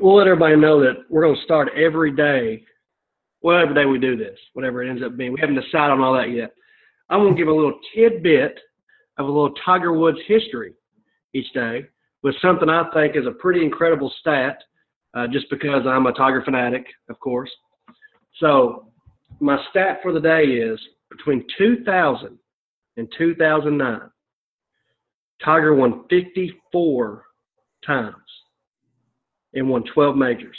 We'll let everybody know that we're going to start every day, well, every day we do this, whatever it ends up being. We haven't decided on all that yet. I'm going to give a little tidbit of a little Tiger Woods history each day with something I think is a pretty incredible stat, uh, just because I'm a Tiger fanatic, of course. So my stat for the day is between 2000 and 2009, Tiger won 54 times and won 12 majors.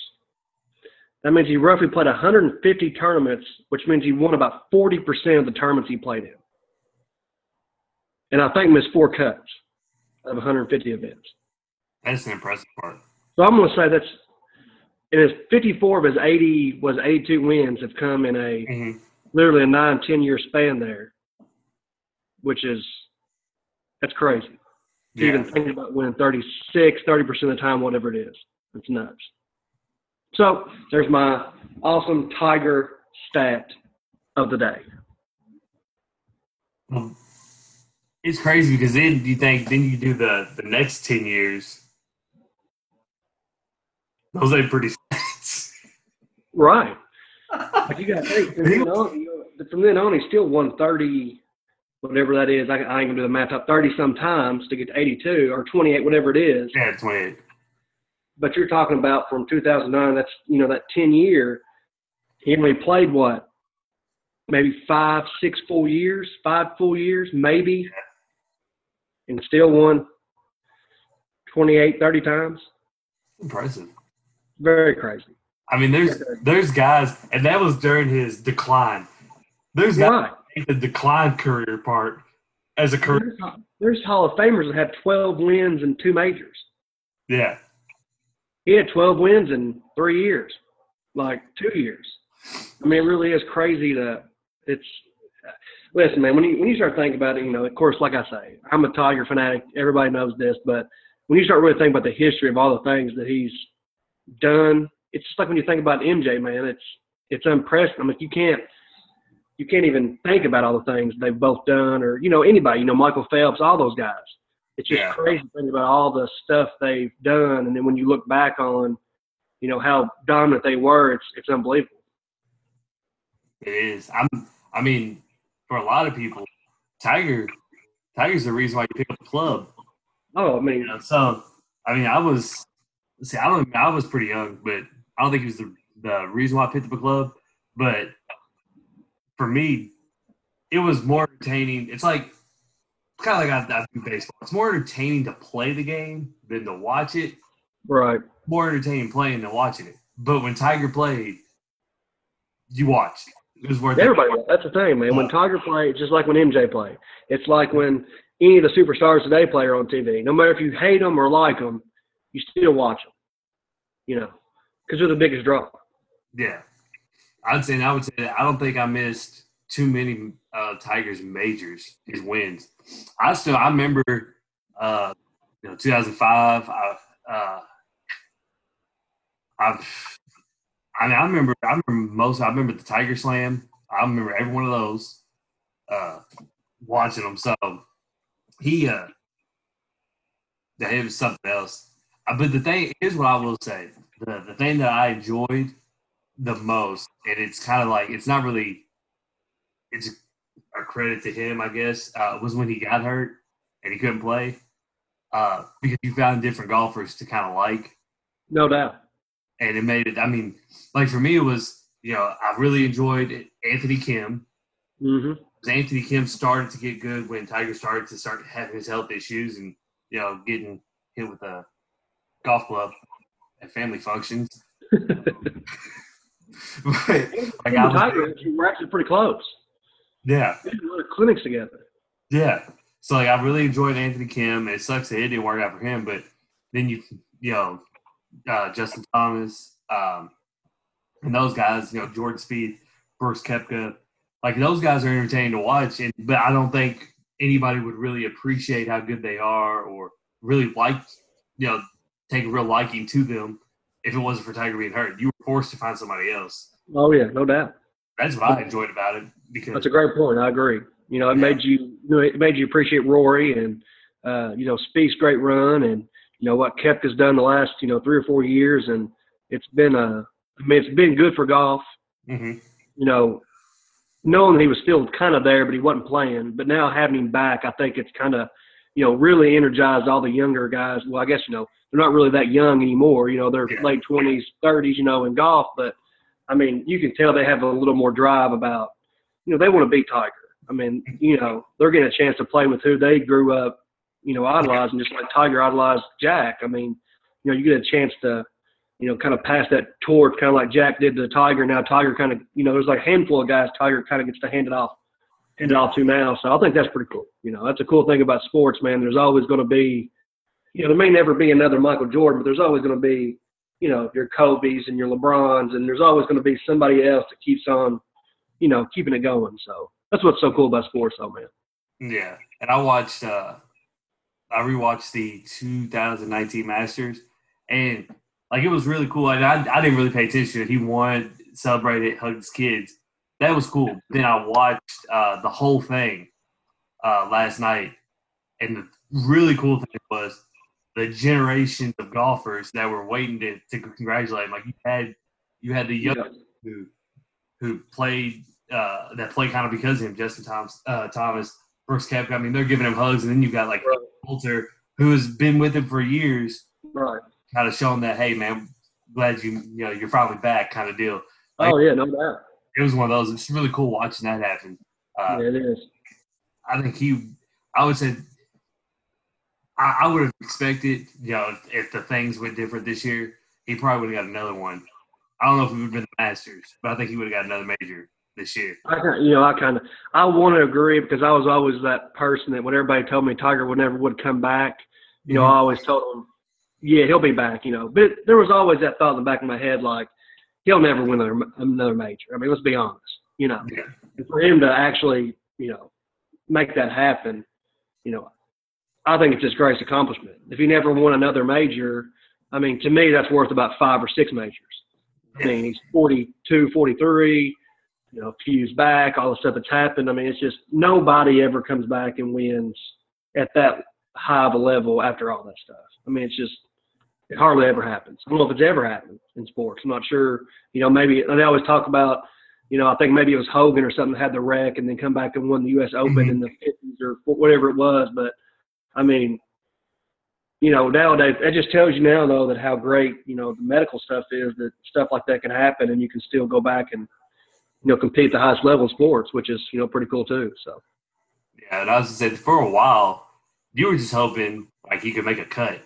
That means he roughly played 150 tournaments, which means he won about 40% of the tournaments he played in. And I think missed four cuts of 150 events. That's an impressive part. So I'm going to say that's, and his 54 of his 80 was 82 wins have come in a Mm-hmm. literally a nine ten year span there, which is, that's crazy. Yeah. even think about winning 36, 30% of the time, whatever it is. It's nuts. So there's my awesome Tiger stat of the day. It's crazy because then you think then you do the the next ten years. Those ain't pretty stats. Right. Like you got to think from then on, from then on, he still won 30, whatever that is. I, I ain't gonna do the math up 30 sometimes to get to 82 or 28, whatever it is. Yeah, twenty eight. But you're talking about from 2009. That's you know that 10 year. He only played what? Maybe five, six full years, five full years, maybe, and still won 28, 30 times. Impressive. Very crazy. I mean, there's there's guys, and that was during his decline. There's guys Right. the decline career part as a career. There's, there's Hall of Famers that have 12 wins and two majors. Yeah, He had 12 wins in three years, like two years. I mean, it really is crazy to. It's listen, man. When you when you start thinking about it, you know, of course, like I say, I'm a Tiger fanatic. Everybody knows this, but when you start really thinking about the history of all the things that he's done, it's just like when you think about MJ, man. It's it's unprecedented. I mean, you can't you can't even think about all the things they've both done, or you know, anybody. You know, Michael Phelps, all those guys. It's just Yeah. crazy to think about all the stuff they've done, and then when you look back on, you know, how dominant they were, it's it's unbelievable. it is. I'm. I mean, for a lot of people, Tiger, Tiger's the reason why you pick up a club. Oh, I mean, You know, so I mean, I was see, I don't, I was pretty young, but I don't think he was the the reason why I picked up a club. But for me, it was more entertaining. It's like kind of like I, I do baseball. It's more entertaining to play the game than to watch it. right. More entertaining playing than watching it. But when Tiger played, you watched. It was worth it. Everybody, that's the thing, man. When Tiger played, it's just like when MJ played. It's like when any of the superstars today play are on TV. No matter if you hate them or like them, you still watch them. You know, because they're the biggest draw. Yeah, I'd say. I would say that I don't think I missed too many uh, Tigers majors, his wins. I still I remember, uh, you know, 2005. I, uh, I, I mean, I remember. I remember most. I remember the Tiger Slam. I remember every one of those. Uh, watching them. So he, uh, that it was something else. Uh, but the thing is, what I will say, the the thing that I enjoyed the most, and it's kind of like it's not really, it's a credit to him, I guess, uh, was when he got hurt and he couldn't play, uh, because you found different golfers to kind of like, No doubt. and it made it. I mean, like for me, it was you know I really enjoyed Anthony Kim. hmm Anthony Kim started to get good when Tiger started to start having his health issues and you know getting hit with a golf club at family functions. but like I was, Tiger, we're actually pretty close. Yeah, We did a lot of clinics together. yeah. So like I really enjoyed Anthony Kim. It sucks that it didn't work out for him, but then you you know uh, Justin Thomas um, and those guys, you know Jordan Spieth, Brooks Koepka, like those guys are entertaining to watch. And but I don't think anybody would really appreciate how good they are or really like you know take a real liking to them if it wasn't for Tiger being hurt. You were forced to find somebody else. Oh yeah, no doubt. That's what I enjoyed about it because That's a great point. I agree. You know, it Yeah. made you, you know, it made you appreciate Rory and, uh, you know, Spieth's great run and, you know what Koepka's done the last you know three or four years, and it's been a I mean it's been good for golf. Mm-hmm. You know, knowing he was still kind of there, but he wasn't playing. But now having him back, I think it's kind of you know really energized all the younger guys. Well, I guess you know they're not really that young anymore. You know, they're Yeah. late twenties, thirties. You know, in golf, but I mean, you can tell they have a little more drive about you know they want to beat Tiger. I mean, you know, they're getting a chance to play with who they grew up, you know, idolizing, just like Tiger idolized Jack. I mean, you know, you get a chance to, you know, kind of pass that torch, kind of like Jack did to Tiger. Now Tiger kind of, you know, there's like a handful of guys Tiger kind of gets to hand it off, hand it off to now. So I think that's pretty cool. You know, that's a cool thing about sports, man. There's always going to be, you know, there may never be another Michael Jordan, but there's always going to be, you know, your Kobe's and your LeBrons, and there's always going to be somebody else that keeps on, you know, keeping it going. So that's what's so cool about sports, though, man. Yeah, and I watched. uh I rewatched the 2019 Masters, and like it was really cool. I, I didn't really pay attention. He won, celebrated, hugged his kids. That was cool. Then I watched uh, the whole thing uh, last night, and the really cool thing was the generations of golfers that were waiting to, to congratulate him. Like you had, you had the young Yeah. who who played uh, that played kind of because of him, Justin Thomas, uh, Thomas, Brooks Koepka. I mean, they're giving him hugs, and then you've got like Right. Coulter, who has been with him for years, Right. kind of showing that, hey man, glad you you know you're finally back, kind of deal. Oh yeah, no doubt. It was one of those. It's really cool watching that happen. Uh, yeah, it is. I think he, I would say, I, I would have expected, you know, if, if the things went different this year, he probably would have got another one. I don't know if it would have been the Masters, but I think he would have got another major this year. I kind, you know, I kind of, I want to agree because I was always that person that when everybody told me Tiger would never would come back, you know, I mm-hmm. always told them, yeah, he'll be back, you know. But there was always that thought in the back of my head, like he'll never win another, another major. I mean, let's be honest, you know. Yeah. For him to actually, you know, make that happen, you know, I think it's his greatest accomplishment. If he never won another major, I mean, to me, that's worth about five or six majors. I mean, he's 42, 43, you know, a few years back, all the stuff that's happened. I mean, it's just nobody ever comes back and wins at that high of a level after all that stuff. I mean, it's just, it hardly ever happens. I don't know if it's ever happened in sports. I'm not sure. You know, maybe they always talk about, you know, I think maybe it was Hogan or something that had the wreck and then come back and won the U.S. Open Mhm. in the 50s or whatever it was. But I mean, you know, nowadays it just tells you now though that how great you know the medical stuff is that stuff like that can happen and you can still go back and you know compete at the highest level in sports, which is you know pretty cool too. So Yeah, and I was just saying, for a while, you were just hoping like he could make a cut.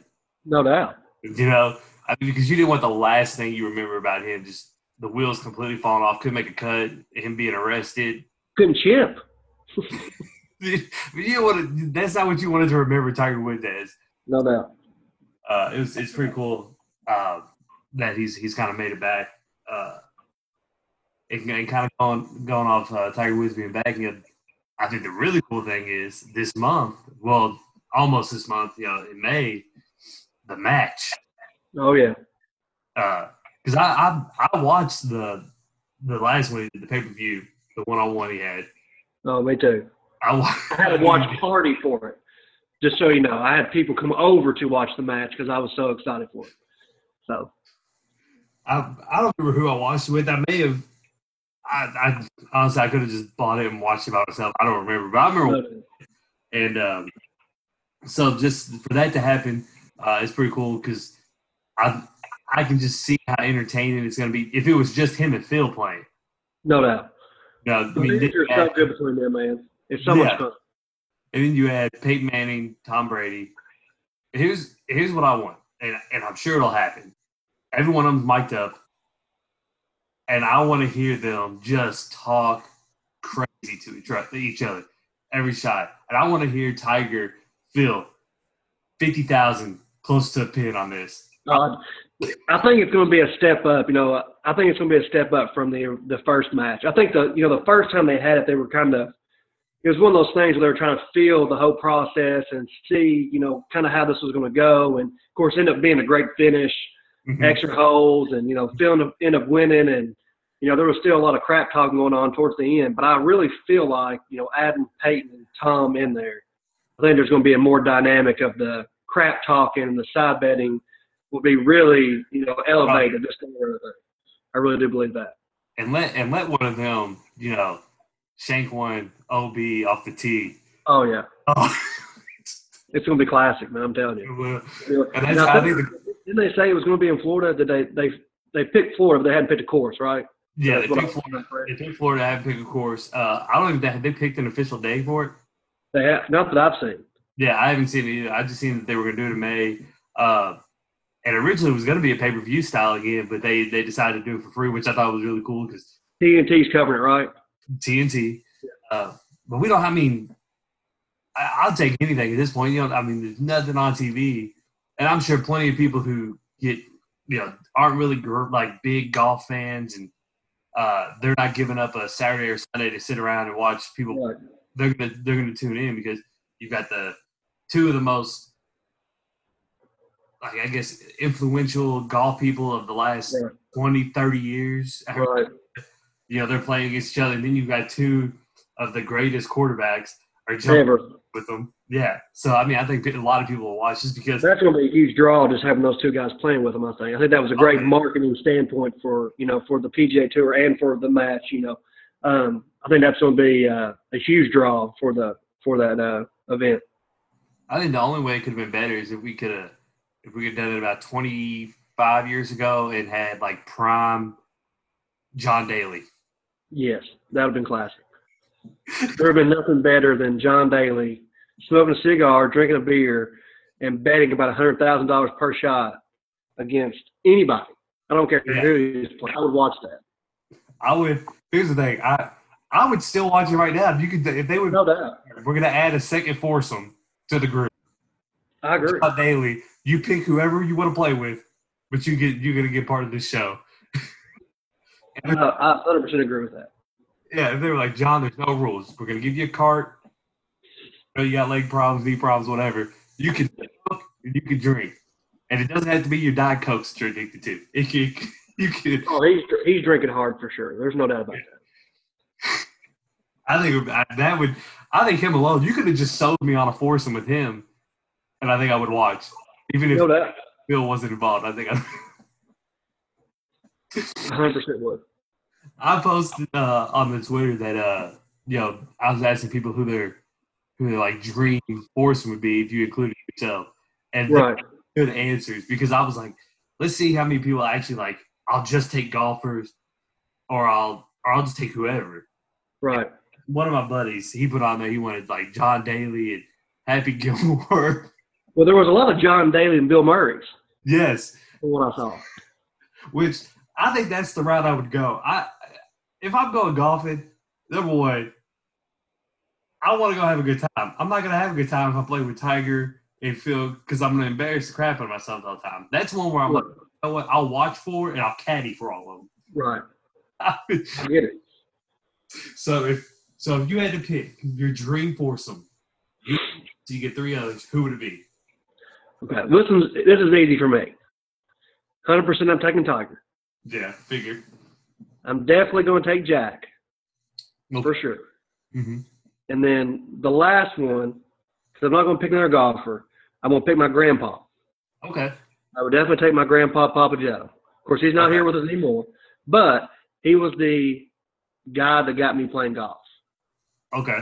no doubt. You know, I mean, because you didn't want the last thing you remember about him just the wheels completely falling off, couldn't make a cut, him being arrested. Couldn't chip. you want to, that's not what you wanted to remember Tiger Woods as. No doubt. Uh, it was, it's pretty cool uh, that he's he's kind of made it back. Uh, and, and kind of going going off uh, Tiger Woods being back. And I think the really cool thing is this month, well, almost this month, you know, in May, the match. Oh yeah. because I, I I watched the the last one, the pay per view, the one on one he had. Oh, me too. I, I had a watch party for it. Just so you know, I had people come over to watch the match because I was so excited for it. So I I don't remember who I watched it with. I may have. I, I honestly I could have just bought it and watched it by myself. I don't remember, but I remember. And um, so just for that to happen, uh, it's pretty cool because I I can just see how entertaining it's going to be if it was just him and Phil playing. no doubt. No, I mean, then picture so good between them, man. It's so Yeah. much fun. And then you had Peyton Manning, Tom Brady. Here's here's what I want, and and I'm sure it'll happen. Every one of them's mic'd up, and I want to hear them just talk crazy to each, to each other every shot. And I want to hear Tiger Phil fifty thousand close to a pin on this. Uh, I think it's going to be a step up. You know, I think it's going to be a step up from the the first match. I think the you know the first time they had it, they were kind of it was one of those things where they were trying to feel the whole process and see you know kind of how this was going to go. And of course, end up being a great finish, Mhm. extra holes, and you know, feeling end up- winning. And you know, there was still a lot of crap talking going on towards the end. But I really feel like you know, adding Peyton and Tom in there, I think there's going to be a more dynamic of the crap talking and the side betting will be really, you know, elevated this. I really do believe that. And let and let one of them, you know, shank one OB off the tee. Oh yeah, Oh, it's going to be classic, man. I'm telling you. well, You know, and now, I think the, didn't they say it was going to be in Florida? Did they they they picked Florida, but they hadn't picked a course, right? yeah, That's they picked, Florida, they picked Florida to have pick a course. Uh, I don't even have they picked an official day for it. They have, not that I've seen. Yeah, I haven't seen it either. I just seen that they were going to do it in May. Uh, and originally it was going to be a pay per view style again, but they they decided to do it for free, which I thought was really cool because TNT's covering it, right? TNT. Uh, but we don't. I mean, I, I'll take anything at this point. You know, I mean, there's nothing on TV, and I'm sure plenty of people who get you know aren't really like big golf fans, and uh, they're not giving up a Saturday or Sunday to sit around and watch people. Right. They're gonna they're gonna tune in because you've got the two of the most. Like I guess influential golf people of the last Right. 20, 30 years. Right. You know, they're playing against each other. And then you've got two of the greatest quarterbacks are jumping Ever. with them. Yeah. So, I mean, I think a lot of people will watch just because. That's going to be a huge draw just having those two guys playing with them. I think. I think that was a great Okay. marketing standpoint for you know for the PGA Tour and for the match. You know, um, I think that's going to be uh, a huge draw for the for that uh, event. I think the only way it could have been better is if we could have, if we could have done it about 25 years ago and had like prime John Daly. Yes, that would have been classic. There have been nothing better than John Daly smoking a cigar, drinking a beer, and betting about a hundred thousand dollars per shot against anybody. I don't care Yeah. who he's playing. I would watch that. I would. Here's the thing. I I would still watch it right now. If you could, if they would, No doubt. we're gonna add a second foursome to the group. I agree. Not daily. You pick whoever you want to play with, but you get you're gonna get part of this show. Uh, I 100% agree with that. Yeah, if they were like John, there's no rules. We're gonna give you a cart. You, know, you got leg problems, knee problems, whatever. You can cook and you can drink, and it doesn't have to be your diet coke that you're addicted to. It can you can. Oh, he's he's drinking hard for sure. There's no doubt about that. I think it would- I- that would. I think him alone. You could have just sold me on a foursome with him, and I think I would watch, even if No. Bill wasn't involved. I think I. 100% would. I posted uh, on the Twitter that uh, you know I was asking people who their who their like dream foursome would be if you included yourself, and Right. good answers because I was like, let's see how many people actually like. I'll just take golfers, or I'll or I'll just take whoever. Right. One of my buddies, he put on there he wanted like John Daly and Happy Gilmore. Well, there was a lot of John Daly and Bill Murray's yes, what I saw. which I think that's the route I would go. I if I'm going golfing, number one, I want to go have a good time. I'm not gonna have a good time if I play with Tiger and Phil because I'm gonna embarrass the crap out of myself all the time. That's one where I'm like, you know what? I'll watch for and I'll caddy for all of them. Right. I get it. so if so, if you had to pick your dream foursome, you, so you get three others, who would it be? Okay. This is this is easy for me. 100% I'm taking Tiger. Yeah, figure. I'm definitely going to take Jack Nope. for sure. hmm And then the last one, because I'm not going to pick another golfer, I'm going to pick my grandpa. Okay. I would definitely take my grandpa, Papa Joe. Of course, he's not Okay. here with us anymore, but he was the guy that got me playing golf. Okay.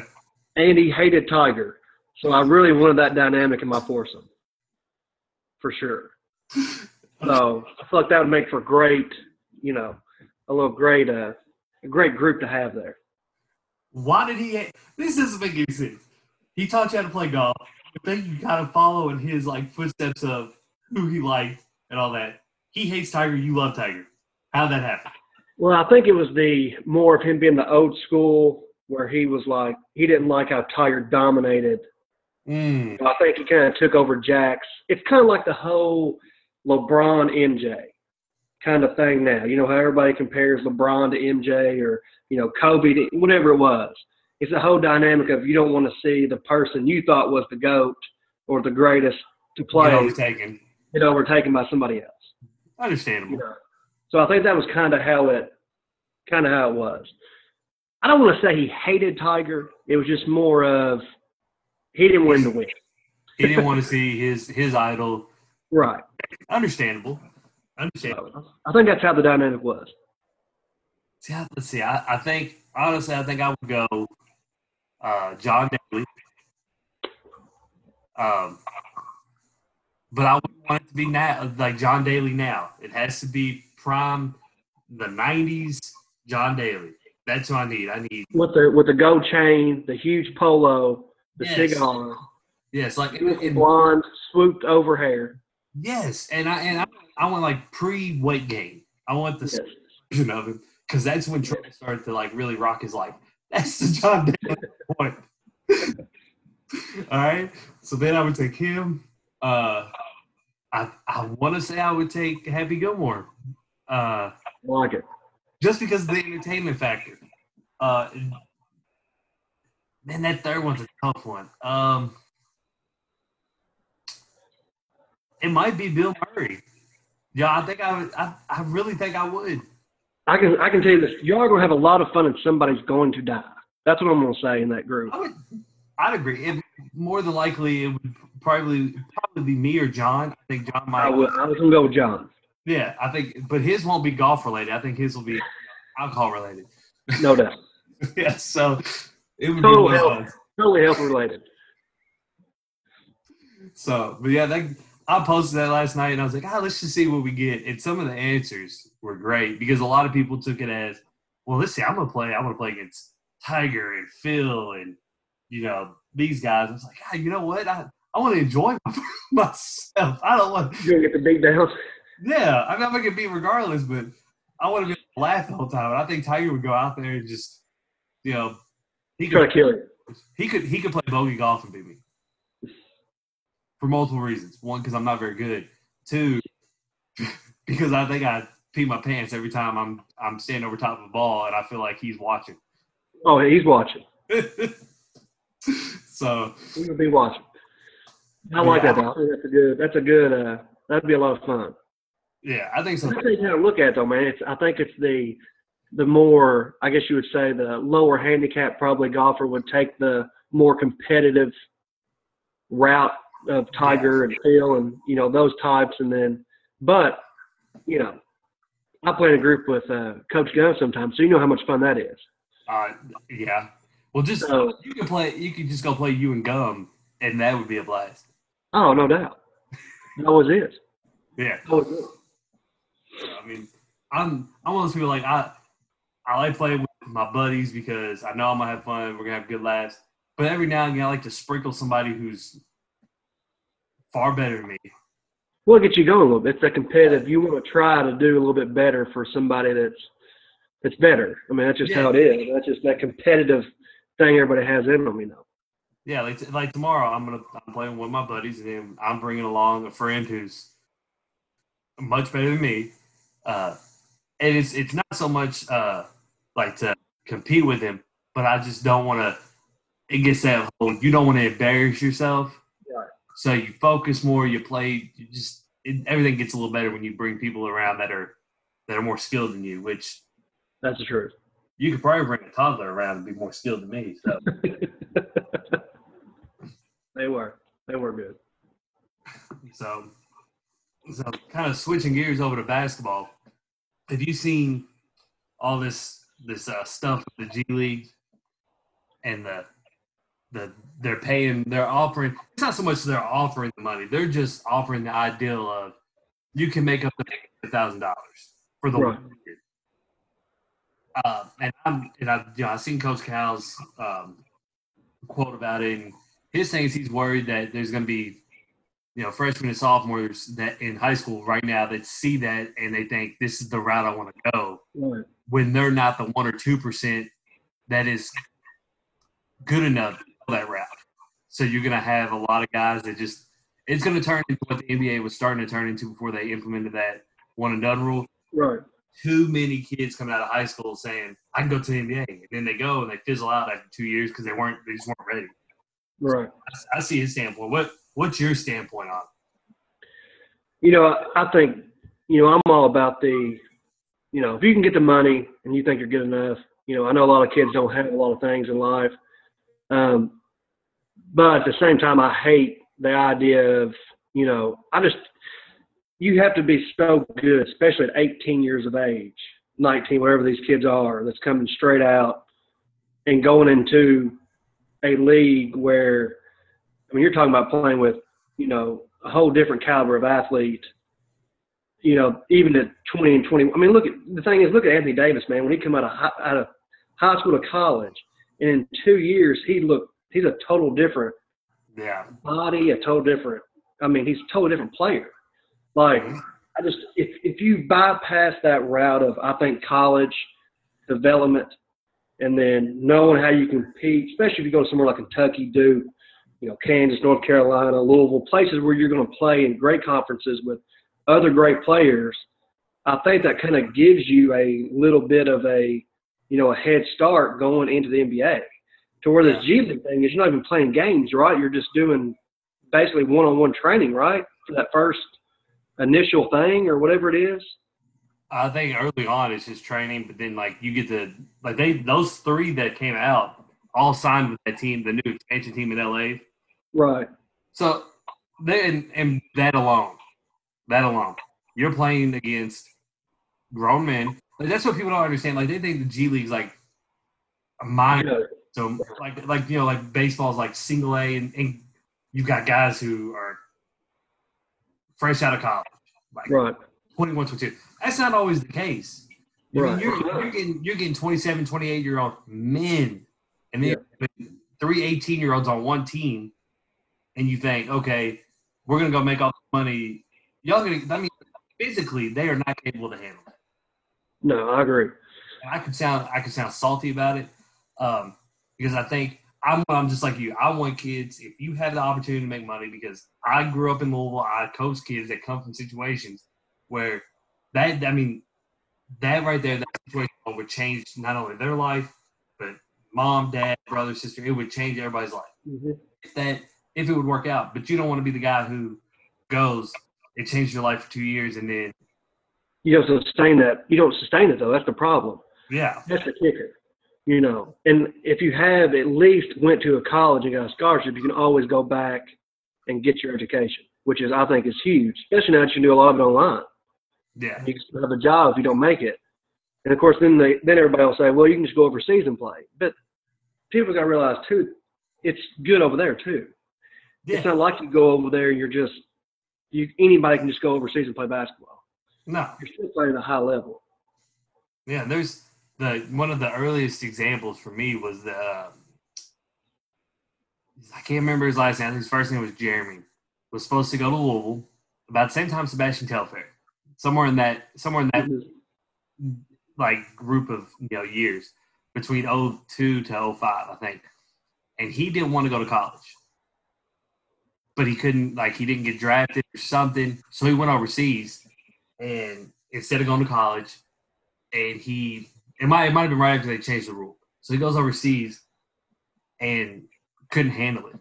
And he hated Tiger. So I really wanted that dynamic in my foursome, for sure. So I feel like that would make for great, you know, a little great, uh, a great group to have there. Why did he? This doesn't make any sense. He taught you how to play golf. But then you kind of follow in his like footsteps of who he liked and all that. He hates Tiger. You love Tiger. How'd that happen? Well, I think it was the more of him being the old school, where he was like he didn't like how Tiger dominated. Mm. I think he kind of took over Jack's. It's kind of like the whole LeBron MJ kind of thing now. You know how everybody compares LeBron to MJ or you know Kobe to whatever it was. It's a whole dynamic of you don't want to see the person you thought was the goat or the greatest to play Get overtaken. get overtaken by somebody else. Understandable. You know. So I think that was kind of how it kind of how it was. I don't want to say he hated Tiger. It was just more of he didn't win the win. he didn't want to see his his idol. Right. Understandable. Understandable. I think that's how the dynamic was. See, I- let's see. I, I think honestly, I think I would go uh, John Daly. Um, but I wouldn't want it to be now, like John Daly now. It has to be prime, the '90s John Daly. That's what I need. I need With the with the gold chain, the huge polo, the Yes. cigar, yes, like and- blonde, swooped over hair. yes, and I and I, I want like pre weight gain. I want the Yes. version of him because that's when Trey started to like really rock his life. That's the John Daly point. All right. So then I would take him. Uh, I I want to say I would take Happy Gilmore, uh, I like it. just because of the entertainment factor. Uh, man, that third one's a tough one. Um, it might be Bill Murray. Yeah, I think I would. I, I really think I would. I can I can tell you this. Y'all are gonna have a lot of fun and somebody's going to die. That's what I'm gonna say in that group. I would. I'd agree. It, more than likely, it would probably probably be me or John. I think John might. I, would, I was gonna go with John. Yeah, I think, but his won't be golf related. I think his will be alcohol related. No doubt. yeah, so it would Total be health. Totally health related. So, but yeah, that, I posted that last night, and I was like, ah, let's just see what we get. And some of the answers were great because a lot of people took it as, well, let's see, I'm gonna play. I'm gonna play against Tiger and Phil and you know these guys. I was like, ah, you know what? I I want to enjoy myself. I don't want. You're gonna get the big down. Yeah, I mean, I'm gonna be regardless, but I want to be able to laugh the whole time. And I think Tiger would go out there and just, you know, he Try could to kill you. he could he could play bogey golf and beat me for multiple reasons. One, because I'm not very good. Two, because I think I pee my pants every time I'm I'm standing over top of a ball and I feel like he's watching. Oh, he's watching. so He's gonna be watching. I like that. I think that's a good. That's a good. Uh, that'd be a lot of fun. yeah, I think so. I think how to look at it though, man. It's. I think it's the the more. I guess you would say the lower handicap probably golfer would take the more competitive route of Tiger and Phil and you know those types, and then but you know I play in a group with uh, Coach Gunn sometimes, so you know how much fun that is. Uh, yeah. Well, just So you could play. You could just go play you and Gunn, and that would be a blast. oh, no doubt, that was it. Yeah. Was it. I mean, I'm I'm one of those people like I I like playing with my buddies because I know I'm gonna have fun. We're gonna have good laughs. But every now and again, I like to sprinkle somebody who's far better than me. Well, get you going a little bit. It's that competitive. You want to try to do a little bit better for somebody that's that's better. I mean, that's just how it is. That's just that competitive thing everybody has in them, you know. Yeah, like like tomorrow, I'm gonna I'm playing with my buddies, and then I'm bringing along a friend who's much better than me. Uh, and it's it's not so much uh, like to compete with him, but I just don't want to. It gets that whole you don't want to embarrass yourself. So you focus more. You play. You just it, everything gets a little better when you bring people around that are that are more skilled than you. Which That's the truth. you could probably bring a toddler around and be more skilled than me. So they were. They were good. So, so kind of switching gears over to basketball. Have you seen all this this uh, stuff with the G League and the the they're paying they're offering it's not so much they're offering the money they're just offering the ideal of you can make up to thousand dollars for the Right. Uh, and I'm and I you know I seen Coach Cal's um, quote about it and his thing is he's worried that there's going to be you know freshmen and sophomores that in high school right now that see that and they think this is the route I want to go Right. when they're not the one or two percent that is good enough that route. So you're gonna have a lot of guys that just it's gonna turn into what the NBA was starting to turn into before they implemented that one and done rule. Right. Too many kids coming out of high school saying I can go to the NBA, and then they go and they fizzle out after two years because they weren't they just weren't ready. Right. I, I see his standpoint. What what's your standpoint on? it? You know, I, I think, you know, I'm all about the, you know, if you can get the money and you think you're good enough, you know, I know a lot of kids don't have a lot of things in life. Um, but at the same time, I hate the idea of you know I just you have to be so good, especially at 18 years of age, 19, whatever these kids are, that's coming straight out and going into a league where I mean you're talking about playing with you know a whole different caliber of athlete. You know, even at 20 and 20. I mean, look at the thing is, look at Anthony Davis, man. When he come out of high, out of high school to college, and in two years he looked he's a total different Yeah. body, a total different. I mean, he's a total different player. Like mm-hmm. I just if if you bypass that route of I think college development and then knowing how you compete, especially if you go to somewhere like Kentucky, Duke, you know, Kansas, North Carolina, Louisville, places where you're going to play in great conferences with other great players, I think that kind of gives you a little bit of a, you know, a head start going into the NBA. To where this G League thing is, you're not even playing games, right? You're just doing basically one-on-one training, right, for that first initial thing or whatever it is. I think early on it's just training, but then like you get to like they those three that came out all signed with that team, the new expansion team in LA. Right. So then and that alone, that alone, you're playing against grown men. Like that's what people don't understand. Like they think the G League's like a minor. Yeah. So like like you know like baseball's like single A, and, and you've got guys who are fresh out of college, like Right. 21, 22. That's not always the case. I mean, you're, you're getting you're getting 27, 28 year old men, and then three 18 year olds on one team, and you think, okay, we're gonna go make all the money. Y'all gonna? I mean, physically, they are not capable to handle. No, I agree. And I could sound I could sound salty about it, um, because I think I'm I'm just like you. I want kids. If you have the opportunity to make money, because I grew up in Louisville, I coach kids that come from situations where that I mean that right there, that situation would change not only their life, but mom, dad, brother, sister. It would change everybody's life hmm if that if it would work out. But you don't want to be the guy who goes, it changed your life for two years, and then You don't sustain that. You don't sustain it though. That's the problem. yeah, That's the kicker. You know, and if you have at least went to a college and got a scholarship, you can always go back and get your education, which is I think is huge. Especially now that you can do a lot of it online. yeah, You can still have a job if you don't make it. And of course, then they then everybody will say, well, you can just go overseas and play. But people got to realize too, it's good over there too. yeah. It's not like you go over there and you're just you anybody can just go overseas and play basketball. No, You're still playing at a high level. Yeah, there's the one of the earliest examples for me was the uh, I can't remember his last name. His first name was Jeremy. Was supposed to go to Louisville about the same time Sebastian Telfair, somewhere in that somewhere in that like group of you know years between 02 to 05, I think. And he didn't want to go to college. But he couldn't like he didn't get drafted or something. So he went overseas and instead of going to college, and he it might it might have been right after they changed the rule. So he goes overseas and couldn't handle it.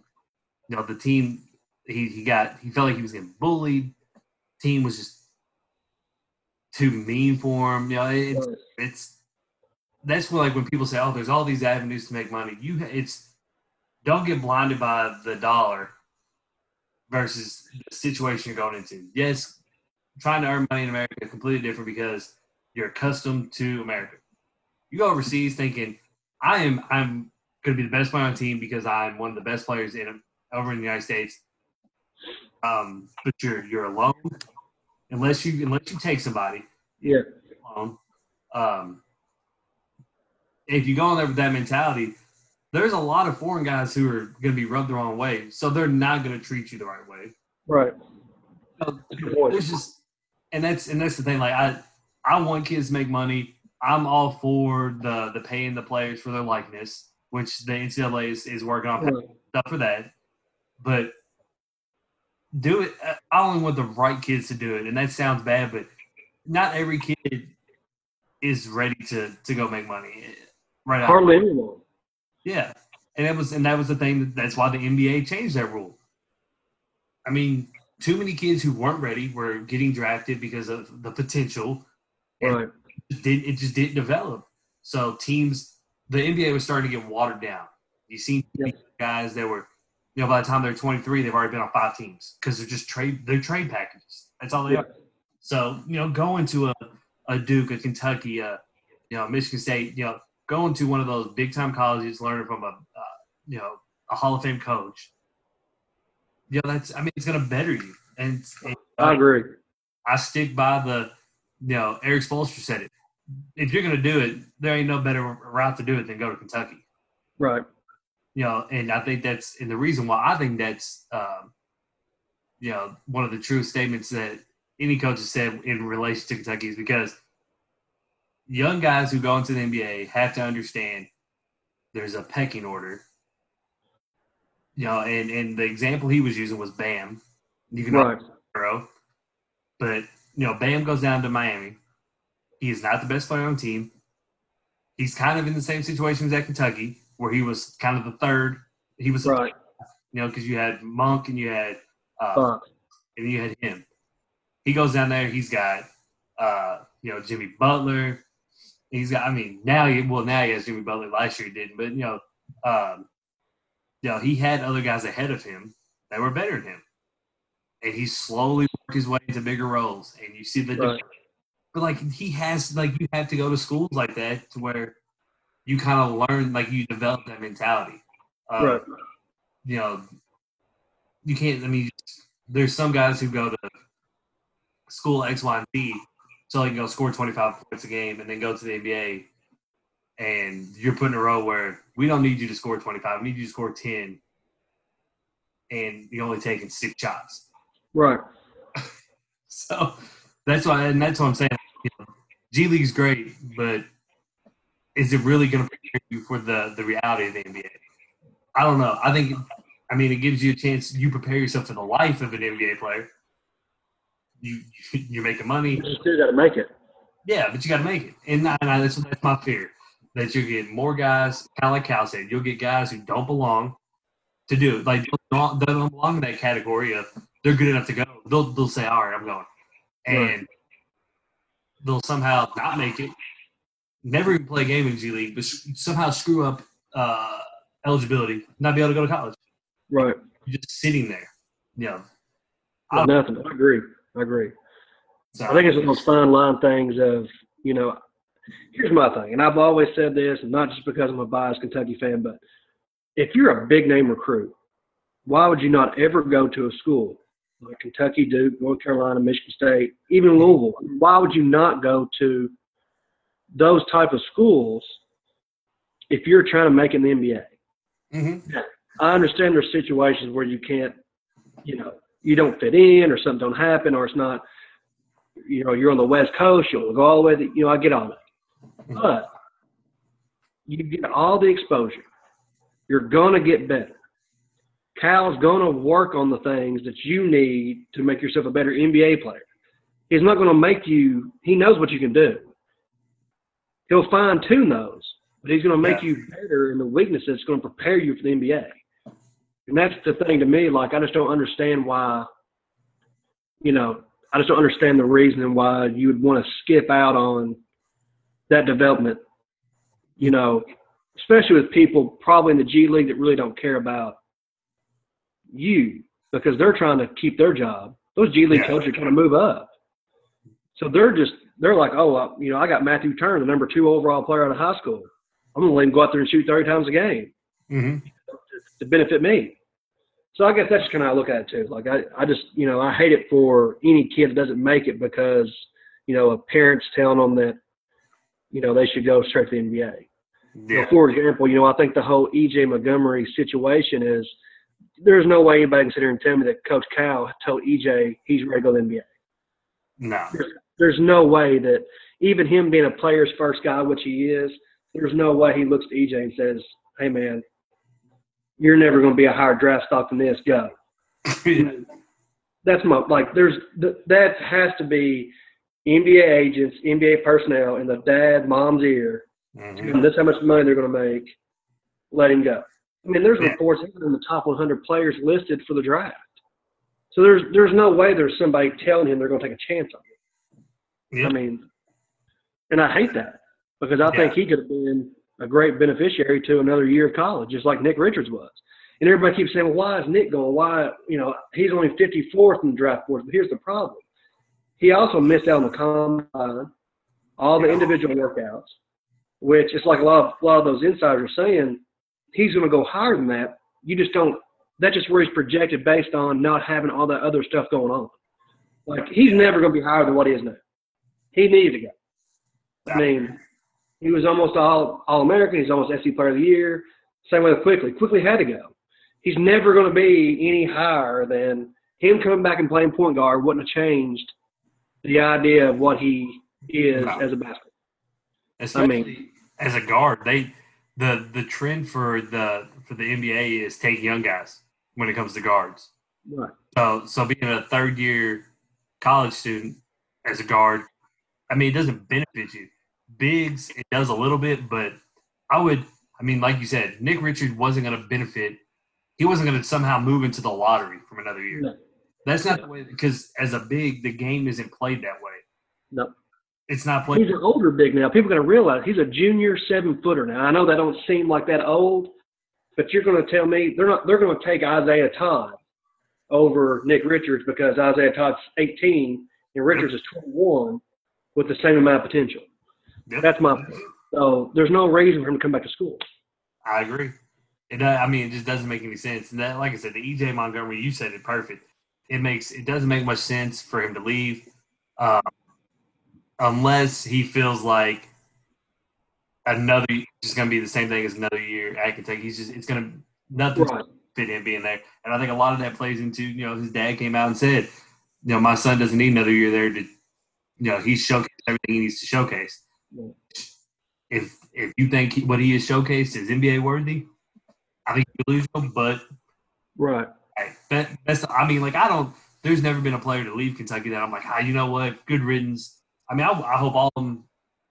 You know, the team he, he got he felt like he was getting bullied. Team was just too mean for him. You know, it's it's that's what like when people say, "Oh, there's all these avenues to make money." You it's don't get blinded by the dollar versus the situation you're going into. Yes, trying to earn money in America is completely different because you're accustomed to America. You go overseas thinking, "I am I'm going to be the best player on the team because I'm one of the best players in over in the United States." Um, but you're you're alone unless you unless you take somebody Yeah. alone. Um, if you go in there with that mentality, there's a lot of foreign guys who are going to be rubbed the wrong way, so they're not going to treat you the right way. Right. So, There's just, and that's and that's the thing. Like I, I want kids to make money. I'm all for the the paying the players for their likeness, which the NCAA is, is working on Right. stuff for that. But do it. I only want the right kids to do it, and that sounds bad, but not every kid is ready to to go make money eh, right out. Hardly anyone. Yeah, and that was and that was the thing. That, that's why the NBA changed that rule. I mean, too many kids who weren't ready were getting drafted because of the potential. And Right. it, it just didn't develop. So teams, the NBA was starting to get watered down. You seen Yeah. guys that were you know, by the time they're 23, they've already been on five teams because they're just trade they're trade packages. That's all they Yeah. are. So you know, going to a, a Duke, a Kentucky, a you know, Michigan State, you know, going to one of those big time colleges, learning from a uh, you know a Hall of Fame coach. You know, that's I mean, it's to better you. And, and I agree. I stick by the, you know, Erik Spoelstra said it. If you're going to do it, there ain't no better route to do it than go to Kentucky. Right. You know, and I think that's, and the reason why I think that's, um, you know, one of the truest statements that any coach has said in relation to Kentucky is because young guys who go into the NBA have to understand there's a pecking order. You know, and, and the example he was using was Bam. You can Right. Burrow. But, you know, Bam goes down to Miami. He is not the best player on the team. He's kind of in the same situation as at Kentucky, where he was kind of the third. He was, Right. you know, because you had Monk and you had, uh, Fine. and you had him. He goes down there. He's got, uh, you know, Jimmy Butler. He's got. I mean, now he well now he has Jimmy Butler. Last year he didn't, but you know, um, you know, he had other guys ahead of him that were better than him, and he slowly worked his way into bigger roles. And you see the, Right. but like he has, like you have to go to schools like that to where you kind of learn, like you develop that mentality. Um, Right. you know, you can't. I mean, there's some guys who go to school X, Y, and Z, so they can go score 25 points a game and then go to the NBA, and you're put in a row where we don't need you to score 25. We need you to score 10, and you're only taking six shots. Right. So that's why, and that's what I'm saying. You know, G League's great, but is it really going to prepare you for the the reality of the NBA? I don't know. I think, I mean, it gives you a chance. You prepare yourself for the life of an NBA player. You you're making money, You still got to make it. yeah, but you got to make it. And, I, and I, that's that's my fear that you get more guys, kind of like Cal said, you'll get guys who don't belong to do it. Like don't, they don't belong in that category of they're good enough to go. They'll they'll say, all right, I'm going, and Right. they'll somehow not make it, never even play a game in G League, but somehow screw up uh, eligibility, not be able to go to college. Right. You're just sitting there, Yeah. I nothing. I agree. I agree. So, I think it's one of those fine line things of, you know, here's my thing, and I've always said this, and not just because I'm a biased Kentucky fan, but if you're a big name recruit, why would you not ever go to a school like Kentucky, Duke, North Carolina, Michigan State, even Louisville? Why would you not go to those type of schools if you're trying to make the NBA? Mhm. I understand there's situations where you can't, you know, you don't fit in or something don't happen or it's not, you know, you're on the West Coast, you'll go all the way, to, you know, I get all that. But you get all the exposure. You're going to get better. Cal's going to work on the things that you need to make yourself a better NBA player. He's not going to make you, he knows what you can do. He'll fine tune those, but he's going to make Yeah. you better in the weaknesses that's going to prepare you for the NBA. And that's the thing to me. Like, I just don't understand why, you know, I just don't understand the reasoning why you would want to skip out on that development, you know, especially with people probably in the G League that really don't care about you because they're trying to keep their job. Those G League Yeah. coaches are trying to move up. So they're just, they're like, oh, you know, I got Matthew Turner, the number two overall player out of high school. I'm going to let him go out there and shoot 30 times a game Mhm. to benefit me. So I guess that's kind of how I look at it too. Like I, I just, you know, I hate it for any kid that doesn't make it because, you know, a parent's telling them that, you know, they should go straight to the NBA. Know, for example, you know, I think the whole EJ Montgomery situation is there's no way anybody can sit here and tell me that Coach Cal told EJ he's ready to go to the NBA. No. There's no way that even him being a player's first guy, which he is, there's no way he looks to EJ and says, "Hey, man, you're never going to be a higher draft stock than this. Go." That's my like. There's th- that has to be NBA agents, NBA personnel in the dad, mom's ear. Mhm. And this how much money they're going to make. Let him go. I mean, there's reports in the top 100 players listed for the draft. So there's there's no way there's somebody telling him they're going to take a chance on him. Yep. I mean, and I hate that because I think he could have been a great beneficiary to another year of college, just like Nick Richards was. And everybody keeps saying, well, why is Nick going? Why, you know, he's only 54th in the draft board. But here's the problem. He also missed out on the combine, all the individual workouts, which is like a lot of, a lot of those insiders are saying he's going to go higher than that. You just don't, that's just where he's projected based on not having all that other stuff going on. Like, he's never going to be higher than what he is now. He needed to go. I mean, he was almost all all American. He's almost SC Player of the Year. Same way with Quickley. Quickley had to go. He's never going to be any higher than him coming back and playing point guard. Wouldn't have changed the idea of what he is as a basketball. Especially I mean- as a guard, they the the trend for the for the NBA is take young guys when it comes to guards. Right. So so being a third year college student as a guard, I mean it doesn't benefit you. Bigs it does a little bit, but I would I mean like you said, Nick Richard wasn't going to benefit. He wasn't going to somehow move into the lottery from another year. No. That's not the way because as a big, the game isn't played that way. No. It's not played. He's an older big now. People are going to realize he's a junior seven footer now. I know that don't seem like that old, but you're going to tell me they're not. They're going to take Isaiah Todd over Nick Richards because Isaiah Todd's 18 and Richards is 21 with the same amount of potential. Yep. That's my point. So there's no reason for him to come back to school. I agree. It, I mean, it just doesn't make any sense. And that, like I said, the EJ Montgomery, you said it perfect. It makes it doesn't make much sense for him to leave, um, unless he feels like another just going to be the same thing as another year at Kentucky. He's just it's going to nothing Right. fit him being there. And I think a lot of that plays into you know his dad came out and said, you know, my son doesn't need another year there to, you know, he's showcased everything he needs to showcase. Yeah. If if you think he, what he has showcased is NBA worthy, I think you lose him. But Right. Hey, that, that's I mean, like I don't. There's never been a player to leave Kentucky that I'm like, ah, you know what, good riddance. I mean, I, I hope all of them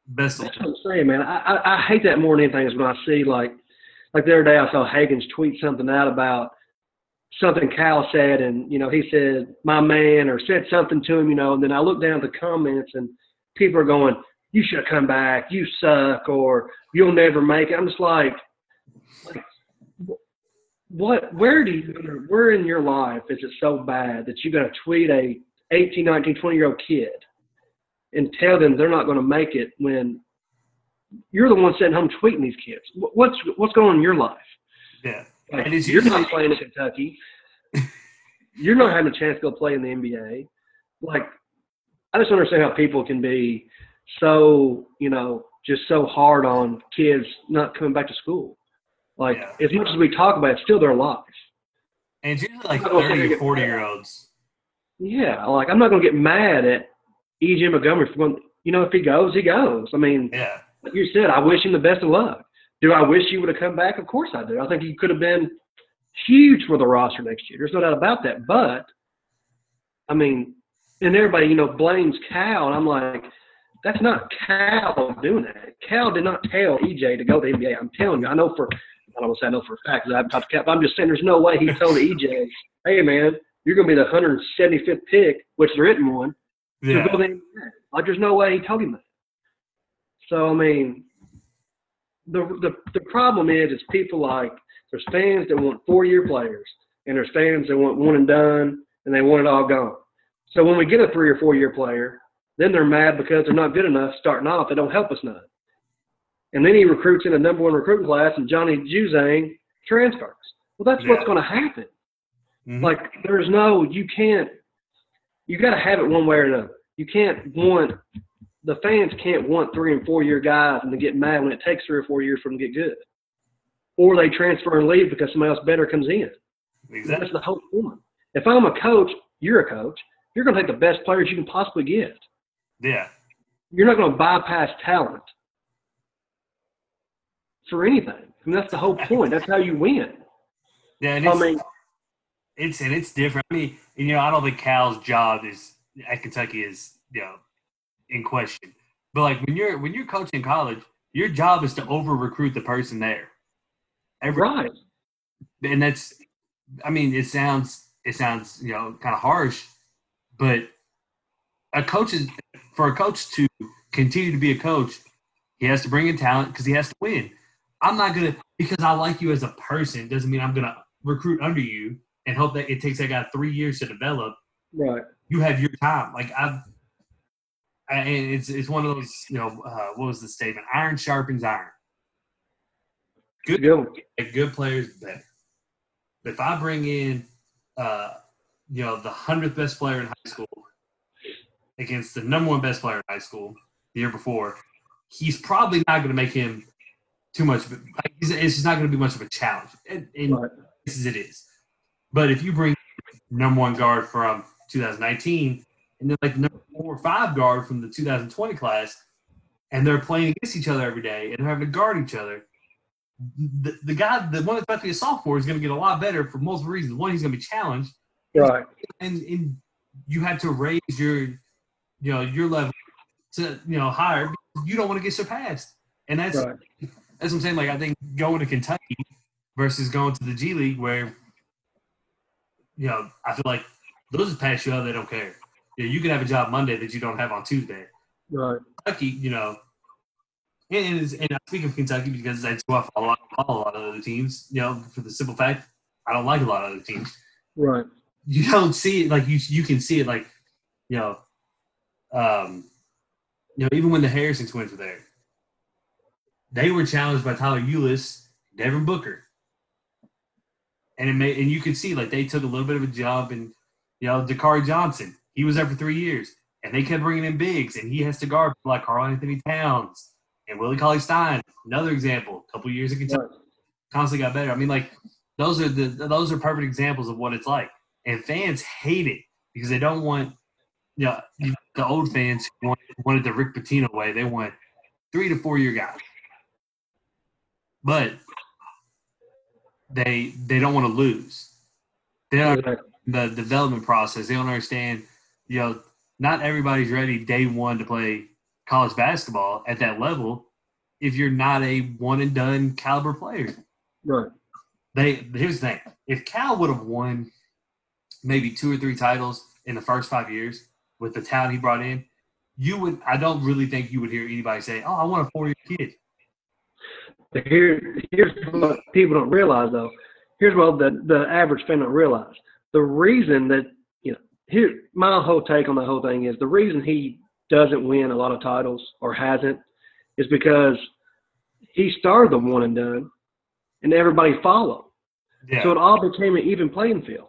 best. Of, That's what I'm saying, man. I, I, I hate that more than anything is when I see like like the other day I saw Hagans tweet something out about something Cal said and you know he said my man or said something to him you know and then I look down at the comments and people are going you should have come back you suck or you'll never make it I'm just like, like what where do you where in your life is it so bad that you're going to tweet a 18 19 20 year old kid and tell them they're not going to make it when you're the one sitting home tweeting these kids. What's what's going on in your life? yeah, Like, And you're not playing in Kentucky. you're not having a chance to go play in the NBA. Like, I just don't understand how people can be so, you know, just so hard on kids not coming back to school. Like, Yeah. as much as we talk about it, it's still their life. and it's usually like I'm not gonna say thirty they or get forty year olds. Yeah, like I'm not going to get mad at E.J. Montgomery for going. You know, if he goes, he goes. I mean, Yeah, like you said, I wish him the best of luck. Do I wish he would have come back? Of course I do. I think he could have been huge for the roster next year. There's no doubt about that. But I mean, and everybody, you know, blames Cal, and I'm like, that's not Cal doing that. Cal did not tell EJ to go to the NBA. I'm telling you, I know for I don't want to say I know for a fact because I haven't talked to Cap. but I'm just saying there's no way he told EJ, hey man, you're going to be the 175th pick, which there isn't one yeah. go to the NBA. Like, there's no way he told him that. So, I mean, the the the problem is, is people like there's fans that want four year players, and there's fans that want one and done, and they want it all gone. So when we get a three or four year player, then they're mad because they're not good enough starting off. They don't help us none. And then he recruits in a number one recruiting class, and Johnny Juzang transfers. Well, that's what's going to happen. Mhm. Like there's no you can't you got to have it one way or another. You can't want the fans can't want three and four year guys and to get mad when it takes three or four years for them to get good, or they transfer and leave because somebody else better comes in. exactly. That's the whole point. If I'm a coach, you're a coach. You're going to take the best players you can possibly get. Yeah, You're not going to bypass talent for anything. Mean, that's the whole point. That's how you win. yeah. And I it's, mean, it's and it's different. I mean, you know, I don't think Cal's job is at Kentucky is you know in question. But like when you're when you're coaching college, your job is to over recruit the person there. Every, right. and that's I mean, it sounds it sounds you know kind of harsh, but a coach is for a coach to continue to be a coach, he has to bring in talent because he has to win. I'm not gonna because I like you as a person doesn't mean I'm gonna recruit under you and hope that it takes that guy three years to develop. Right. You have your time. Like I've, and it's it's one of those. You know, uh, what was the statement? Iron sharpens iron. Good, Good. good players better. If I bring in, uh, you know, the hundredth best player in high school against the number one best player in high school the year before, he's probably not going to make him too much. It's just not going to be much of a challenge. And, and Right. cases it is. But if you bring number one guard from 2019 and then like number four or five guard from the 2020 class, and they're playing against each other every day and they're having to guard each other, the, the guy, the one that's about to be a sophomore, is going to get a lot better for multiple reasons. One, he's going to be challenged, Right. and, and you have to raise your, you know, your level to you know higher. You don't want to get surpassed, and that's Right. That's what I'm saying. Like I think going to Kentucky versus going to the G League, where you know I feel like those just pass you up. They don't care. You, know, you can have a job Monday that you don't have on Tuesday. Right. Kentucky, you know, and and, and I speak of Kentucky because that's who I follow, I follow a lot of other teams. You know, for the simple fact I don't like a lot of other teams. Right. You don't see it like you you can see it like you know, um, you know even when the Harrison twins were there, they were challenged by Tyler Ulis, Devin Booker, and it made and you can see like they took a little bit of a jump and you know Dakari Johnson he was there for three years and they kept bringing in bigs and he has to guard like Karl-Anthony Towns and Willie Cauley-Stein another example a couple years Kentucky Right. constantly got better. I mean like those are the those are perfect examples of what it's like. And fans hate it because they don't want you know the old fans who wanted, wanted the Rick Pitino way. They want three to four year guys but they they don't want to lose. They don't Exactly. the development process. They don't understand. You know, not everybody's ready day one to play college basketball at that level. If you're not a one and done caliber player, Right. they here's the thing: if Cal would have won maybe two or three titles in the first five years with the talent he brought in, you would. I don't really think you would hear anybody say, "Oh, I want a four year kid." But Here, here's what people don't realize though. Here's what the the average fan don't realize. The reason that you know, here my whole take on the whole thing is the reason he doesn't win a lot of titles or hasn't is because he started the one and done, and everybody followed. Yeah. So it all became an even playing field.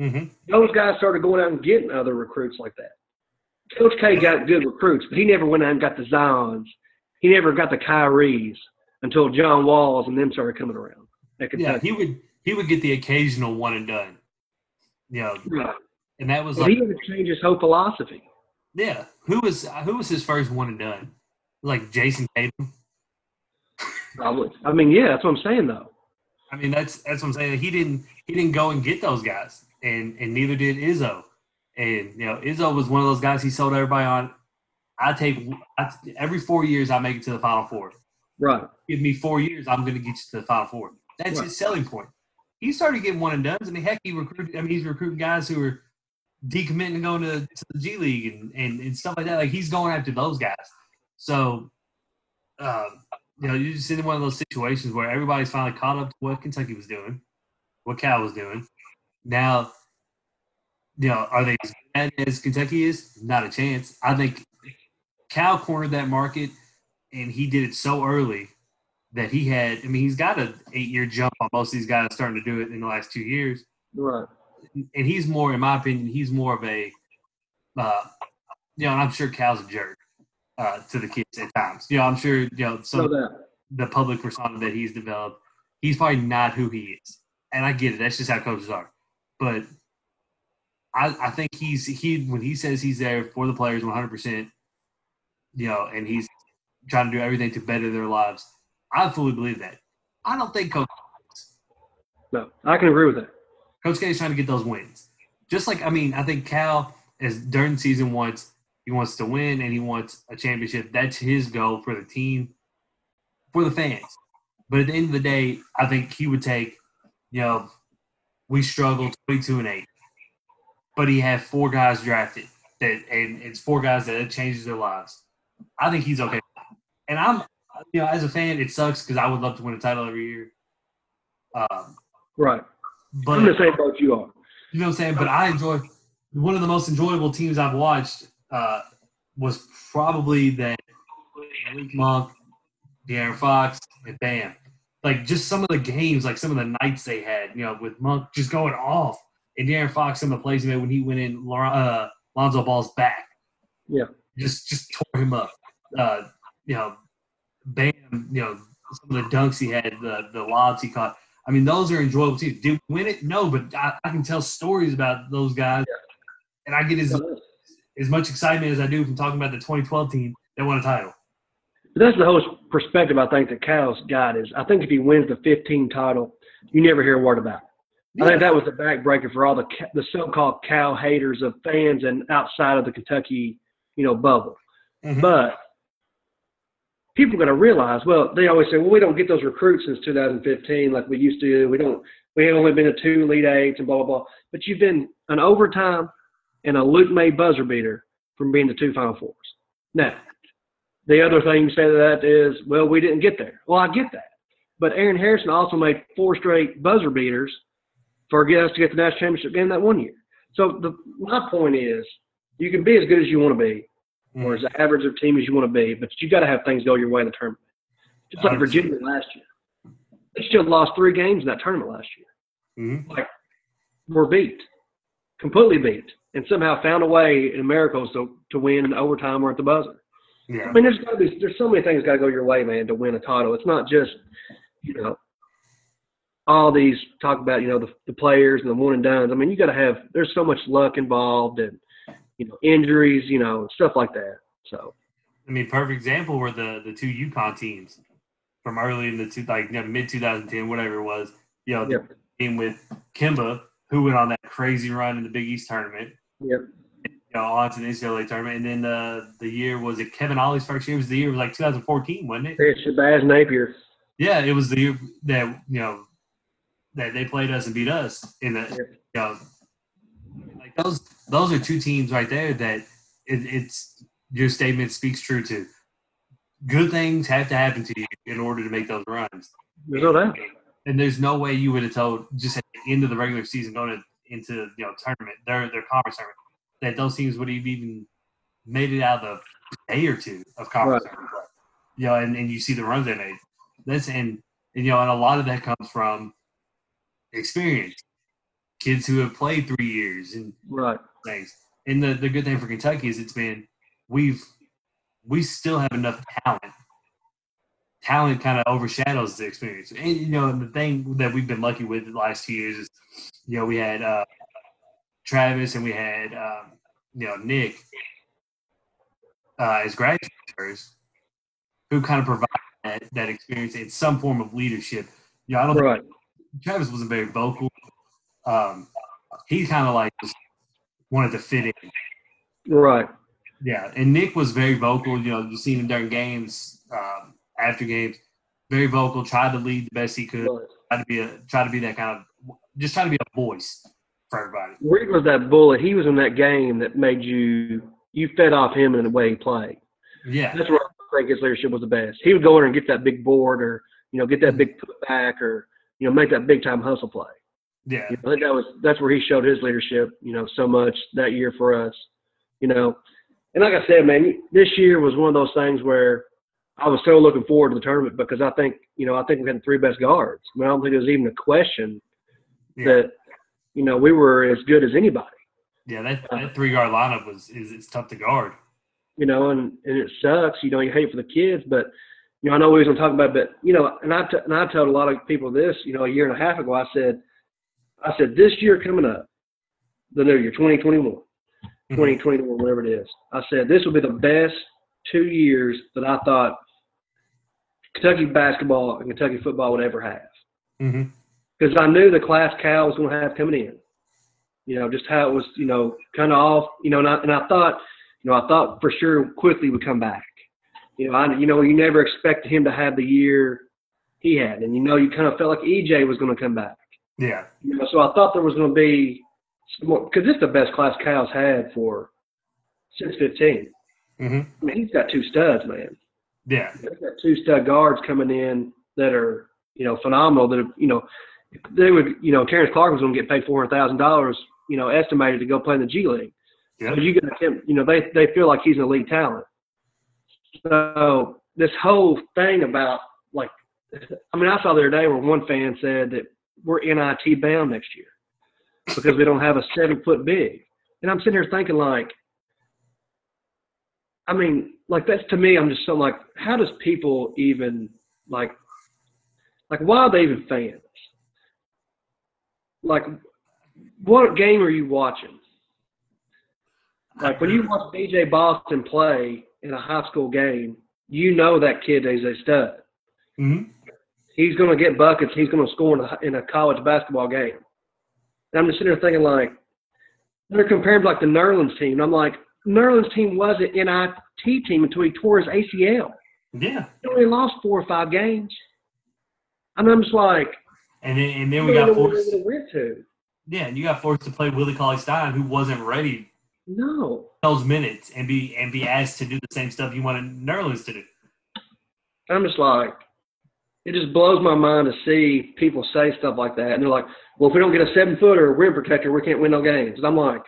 Mm-hmm. Those guys started going out and getting other recruits like that. Coach K got good recruits, but he never went out and got the Zions. He never got the Kyries until John Walls and them started coming around. Yeah, he would he would get the occasional one and done. You know, Right. and that was like he to change his whole philosophy. yeah. Who was who was his first one and done? Like Jayson Tatum. Probably. I mean, yeah, that's what I'm saying though. I mean, that's that's what I'm saying. He didn't he didn't go and get those guys, and and neither did Izzo. And you know, Izzo was one of those guys he sold everybody on. I take I, every four years I make it to the Final Four. Right. Give me four years, I'm going to get you to the Final Four. That's Right. his selling point. He started getting one and dones, mean, heck, he recruited. I mean, he's recruiting guys who are decommitting and going to, to the G League and, and and stuff like that. Like he's going after those guys. So, um, you know, you're just in one of those situations where everybody's finally caught up to what Kentucky was doing, what Cal was doing. Now, you know, are they as bad as Kentucky is? Not a chance. I think Cal cornered that market, and he did it so early that he had. I mean, he's got an eight-year jump on most of these guys starting to do it in the last two years Right. and he's more, in my opinion, he's more of a, uh, you know, and I'm sure Cal's a jerk uh, to the kids at times. You know, I'm sure, you know, So some the public persona that he's developed, he's probably not who he is, and I get it. That's just how coaches are. But I, I think he's he when he says he's there for the players 100, percent you know, and he's trying to do everything to better their lives. I fully believe that. I don't think Coach No, I can agree with that. Coach K is trying to get those wins. Just like I mean, I think Cal is during season wants he wants to win and he wants a championship. That's his goal for the team, for the fans. But at the end of the day, I think he would take, you know, we struggled twenty two and eight, but he had four guys drafted that, and it's four guys that it changes their lives. I think he's okay. And I'm, you know, as a fan, it sucks because I would love to win a title every year. Um, Right. but I'm the same boat you are. You know what I'm saying? But I enjoy one of the most enjoyable teams I've watched uh, was probably that Malik Monk, De'Aaron Fox, and Bam. Like just some of the games, like some of the nights they had, you know, with Monk just going off, and De'Aaron Fox, some of the plays he made when he went in uh, Lonzo Ball's back. Yeah. Just just tore him up. Uh, you know, Bam, you know, some of the dunks he had, the the lobs he caught. I mean, those are enjoyable too. Did we win it? No, but I, I can tell stories about those guys, and I get as as much excitement as I do from talking about the 2012 team that won a title. But that's the whole perspective I think that Cal's got is I think if he wins the 15 title, you never hear a word about it. I think that was the backbreaker for all the the so-called Cal haters of fans and outside of the Kentucky, you know, bubble. Mhm. But people are going to realize, well, they always say, well, we don't get those recruits since 2015 like we used to. We don't. We have only been to two Elite Eights and blah blah blah. But you've been an overtime and a Luke Maye buzzer beater from being the two Final Fours. Now, the other thing you say to that is, well, we didn't get there. Well, I get that. But Aaron Harrison also made four straight buzzer beaters for us to get the national championship game that one year. So the my point is, you can be as good as you want to be, or as average of team as you want to be, but you got to have things go your way in the tournament. Just like Virginia last year, they still lost three games in that tournament last year. Mhm. Like, were beat, completely beat, and somehow found a way in miracles to to win in overtime or at the buzzer. Yeah. I mean, there's got to be there's so many things got to go your way, man, to win a title. It's not just you know all these talk about you know the, the players and the one and dones. I mean, you got to have there's so much luck involved and you know injuries, you know stuff like that. So I mean, perfect example were the the two UConn teams from early in the two like you know, mid 2010, whatever it was. You know, Yep. the team with Kemba, who went on that crazy run in the Big East tournament. Yep. You know, on to the NCAA tournament, and then uh, the year was it Kevin Ollie's first year? It was the year it was like 2014, wasn't it? it's Shabazz Napier. Yeah, it was the year that you know that they played us and beat us in the Yep. you know those those are two teams right there that it, it's your statement speaks true to. Good things have to happen to you in order to make those runs, There's no doubt. and there's no way you would have told just at the end of the regular season going into you know tournament their their conference tournament that those teams would have even made it out of a day or two of conference Right. tournament. You know, and, and you see the runs they made. That's and, and you know, and a lot of that comes from experience. Kids who have played three years and Right. things. And the, the good thing for Kentucky is it's been we've we still have enough talent. Talent kind of overshadows the experience. And you know, the thing that we've been lucky with the last two years is, you know, we had uh, Travis and we had um, you know Nick uh, as graduates who kind of provide that, that experience in some form of leadership. You know, I don't think Travis wasn't very vocal. Um, he kind of like just wanted to fit in. Right. Yeah, and Nick was very vocal. You know, you seen him during games, um, after games, very vocal. Tried to lead the best he could. right. Tried to be a try to be that kind of just try to be a voice for everybody. Reed was that bullet. He was in that game that made you you fed off him in the way he played. Yeah, That's where I think his leadership was the best. He would go in and get that big board, or you know, get that big putback, or you know, make that big time hustle play. Yeah, You know, I think that was that's where he showed his leadership. You know, so much that year for us. You know, and like I said, man, this year was one of those things where I was so looking forward to the tournament because I think you know I think we had the three best guards. I, mean, I don't think there was even a question yeah. that you know we were as good as anybody. yeah. That uh, that three guard lineup was is it's tough to guard. you know, and, and it sucks. You know, you hate for the kids, but you know, I know we was gonna talk about, it, but you know, and I t- and I told a lot of people this, you know, a year and a half ago. I said, I said this year coming up, the new year, 2021, mm-hmm. 2021, whatever it is. I said this will be the best two years that I thought Kentucky basketball and Kentucky football would ever have mm-hmm. because I knew the class Cal was going to have coming in. You know, just how it was, you know, kind of off. You know, and I, and I thought, you know, I thought for sure Quickley would come back. You know, I, you know, you never expected him to have the year he had, and you know, you kind of felt like EJ was going to come back. Yeah, You know, so I thought there was going to be because this is the best class Cal's had for since 15. hmm I mean, he's got two studs, man. yeah, He's got two stud guards coming in that are, you know, phenomenal. That have, you know, they would, you know, Terrence Clarke was going to get paid four hundred thousand dollars, you know, estimated to go play in the G League. Yep. So you get him, you know, they they feel like he's an elite talent. So this whole thing about like, I mean, I saw the other day where one fan said that we're NIT bound next year because we don't have a seven foot big, and I'm sitting here thinking like, I mean, like that's to me, I'm just so like, how does people even like, like why are they even fans? Like, what game are you watching? Like when you watch BJ Boston play in a high school game, you know that kid is a stud. hmm He's going to get buckets. He's going to score in a, in a college basketball game. And I'm just sitting there thinking like, they're comparing to like the Nerlens team. And I'm like, Nerlens team was an NIT team until he tore his ACL. Yeah. He only lost four or five games. Mean, I'm just like, And then, and then we got forced. went to. Yeah, and you got forced to play Willie Cauley-Stein, who wasn't ready No. those minutes and be and be asked to do the same stuff you wanted Nerlens to do. I'm just like, it just blows my mind to see people say stuff like that. And they're like, well, if we don't get a seven footer rim protector, we can't win no games. And I'm like,